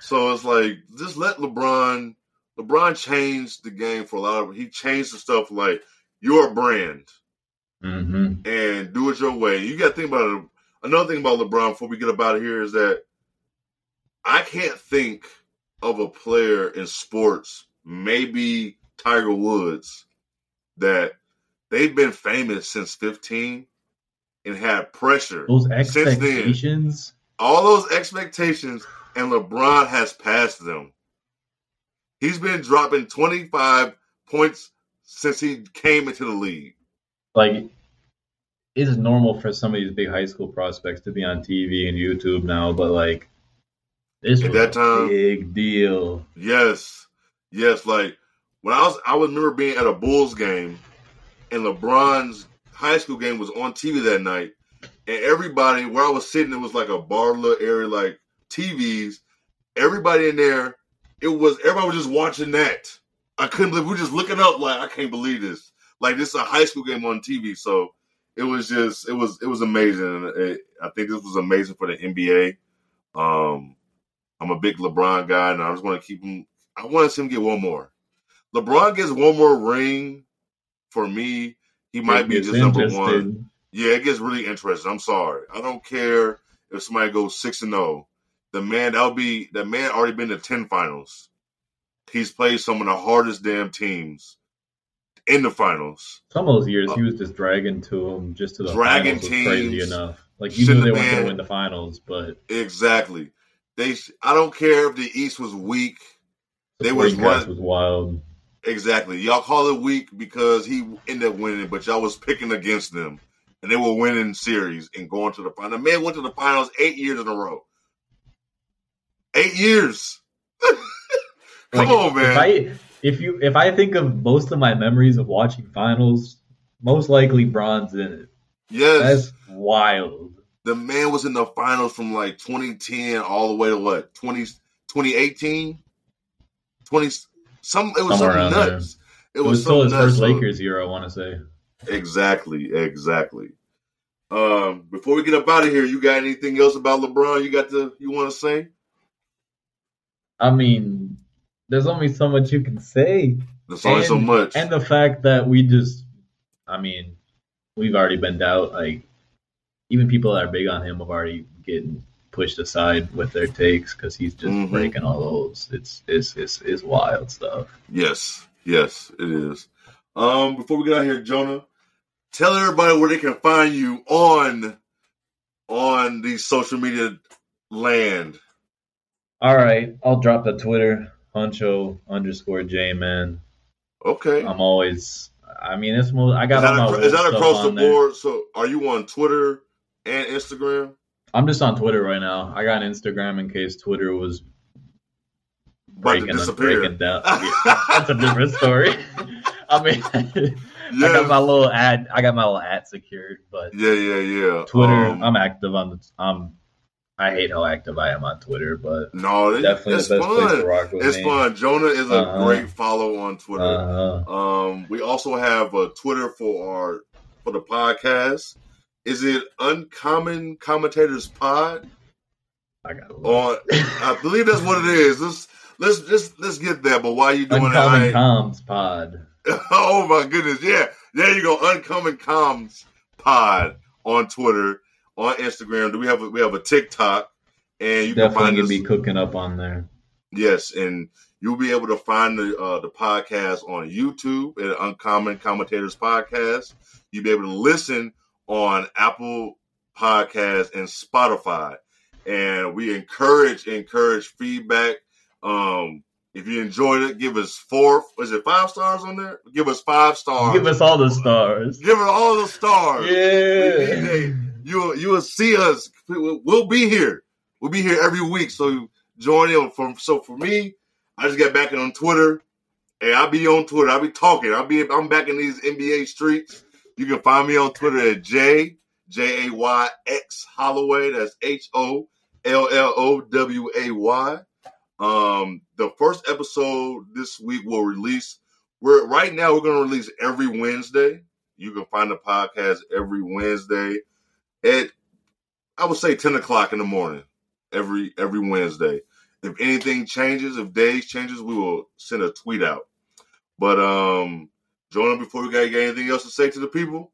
Speaker 1: so, it's like just let LeBron. LeBron changed the game for a lot of. He changed the stuff like your brand.
Speaker 2: hmm
Speaker 1: and do it your way. You got to think about it. Another thing about LeBron before we get about out here is that I can't think of a player in sports, maybe Tiger Woods, that they've been famous since 15 and had pressure.
Speaker 2: those
Speaker 1: Since then. All those expectations, and LeBron has passed them. He's been dropping 25 points since he came into the league.
Speaker 2: like it's normal for some of these big high school prospects to be on TV and YouTube now, but like this
Speaker 1: At
Speaker 2: was
Speaker 1: that
Speaker 2: a
Speaker 1: time-
Speaker 2: big deal.
Speaker 1: Yes, yes. Like when I was, I remember being at a Bulls game, and LeBron's high school game was on TV that night, and everybody where I was sitting, it was like a bar little area, like TVs. Everybody in there, it was everybody was just watching that. I couldn't believe we were just looking up, like I can't believe this. Like this is a high school game on TV, so it was just it was it was amazing. It, I think this was amazing for the NBA. Um, I'm a big LeBron guy, and I just want to keep him. I want to see him get one more. LeBron gets one more ring. For me, he might be just number one. Yeah, it gets really interesting. I'm sorry. I don't care if somebody goes six and zero. The man that'll be the man already been to ten finals. He's played some of the hardest damn teams in the finals.
Speaker 2: Some of those years uh, he was just dragging to them just to the
Speaker 1: Dragging
Speaker 2: finals was crazy enough. Like you knew they weren't going to win the finals, but
Speaker 1: Exactly. They. I don't care if the East was weak.
Speaker 2: the
Speaker 1: They was run-
Speaker 2: was wild.
Speaker 1: Exactly. Y'all call it weak because he ended up winning, but y'all was picking against them, and they were winning series and going to the final. The man went to the finals eight years in a row. Eight years. Come
Speaker 2: Like,
Speaker 1: on, man.
Speaker 2: If I if you if I think of most of my memories of watching finals, most likely Bron's in it.
Speaker 1: yes,
Speaker 2: That's wild.
Speaker 1: the man was in the finals from like 2010 all the way to what 20, 2018, 20 some. It was
Speaker 2: Somewhere
Speaker 1: something nuts. It
Speaker 2: It
Speaker 1: was,
Speaker 2: was still his first
Speaker 1: nuts. So-
Speaker 2: Lakers year, I want to say.
Speaker 1: Exactly, exactly. Um, before we get up out of here, you got anything else about LeBron? You got to you want to say?
Speaker 2: I mean, there's only so much you can say.
Speaker 1: There's only so
Speaker 2: And-
Speaker 1: much.
Speaker 2: And the fact that we just, I mean, we've already been out. Like, even people that are big on him have already getting pushed aside with their takes because he's just
Speaker 1: Mhm.
Speaker 2: breaking all those. It's it's it's it's wild stuff.
Speaker 1: Yes, yes, it is. Um, before we get out here, Jonah, tell everybody where they can find you on on the social media land.
Speaker 2: All right, I'll drop the Twitter Huncho underscore J man.
Speaker 1: Okay.
Speaker 2: I'm always. I mean, it's more. I got all my
Speaker 1: is that across the
Speaker 2: on there.
Speaker 1: board? So, are you on Twitter and Instagram?
Speaker 2: I'm just on Twitter right now. I got Instagram in case Twitter was breaking breaking down. Yeah, that's a different story. I mean, I got my little ad. I got my little ad secured, but
Speaker 1: yeah, yeah, yeah.
Speaker 2: Twitter.
Speaker 1: Um,
Speaker 2: I'm active on the. Um, I hate how active I am on Twitter, but
Speaker 1: no, it-
Speaker 2: definitely
Speaker 1: it's
Speaker 2: the best place to
Speaker 1: fun.
Speaker 2: rock with
Speaker 1: It's
Speaker 2: me.
Speaker 1: fun. Jonah is a
Speaker 2: Uh-huh.
Speaker 1: great follow on Twitter.
Speaker 2: Uh-huh.
Speaker 1: Um, we also have a Twitter for our for the podcast. Is it Uncommon Commentators Pod?
Speaker 2: I got
Speaker 1: On I believe that's what it is. Let's let's just let's get there. But why are you doing
Speaker 2: Uncommon
Speaker 1: that, I,
Speaker 2: Comms Pod.
Speaker 1: oh my goodness, yeah, there you go. Uncommon Comms Pod on Twitter, on Instagram. Do we have a, we have a TikTok, and you can
Speaker 2: Definitely
Speaker 1: find
Speaker 2: gonna
Speaker 1: us.
Speaker 2: be cooking up on there.
Speaker 1: Yes, and you'll be able to find the uh, the podcast on YouTube at Uncommon Commentators Podcast. You'll be able to listen on Apple Podcasts and Spotify. And we encourage encourage feedback. Um, if you enjoyed it, give us four. Is it five stars on there? Give us five stars.
Speaker 2: Give us all the stars.
Speaker 1: give us all the stars.
Speaker 2: Yeah.
Speaker 1: You will you will see us. We'll be here. We'll be here every week. So join in. From so for me, I just got back in on Twitter. Hey, I'll be on Twitter. I'll be talking. I'll be I'm back in these NBA streets. You can find me on Twitter at J J A Y X Holloway. That's H O L L O W A Y. Um, the first episode this week will release. We're right now we're gonna release every Wednesday. You can find the podcast every Wednesday at I would say ten o'clock in the morning every every Wednesday. If anything changes, if days changes, we will send a tweet out. But um, Jonah, before we got, got anything else to say to the people,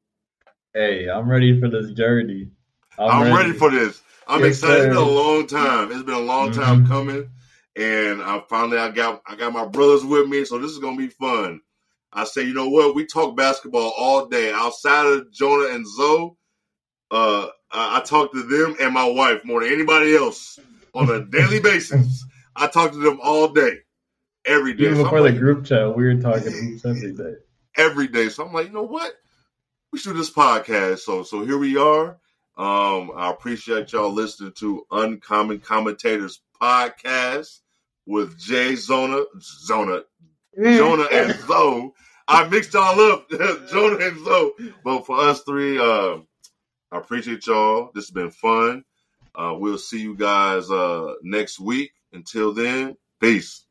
Speaker 2: Hey, I'm ready for this journey.
Speaker 1: I'm, ready. for this. I'm
Speaker 2: Yes,
Speaker 1: excited. It's been a long time. It's been a long time
Speaker 2: Mhm.
Speaker 1: coming, and I finally I got I got my brothers with me, so this is gonna be fun. I say, you know what? We talk basketball all day. Outside of Jonah and Zoe, uh, I, I talk to them and my wife more than anybody else on a daily basis. I talk to them all day, every day.
Speaker 2: Even
Speaker 1: So I'm
Speaker 2: before the
Speaker 1: like,
Speaker 2: group chat, we were talking every day.
Speaker 1: every day. So I'm like, you know what? We should do this podcast. So so here we are. Um, I appreciate y'all listening to Uncommon Commentators podcast with Jay Zona, Zona, Jonah and Zoe. I mixed y'all up, Jonah and Zoe. But for us three, uh, I appreciate y'all. This has been fun. Uh, we'll see you guys uh, next week. Until then, peace.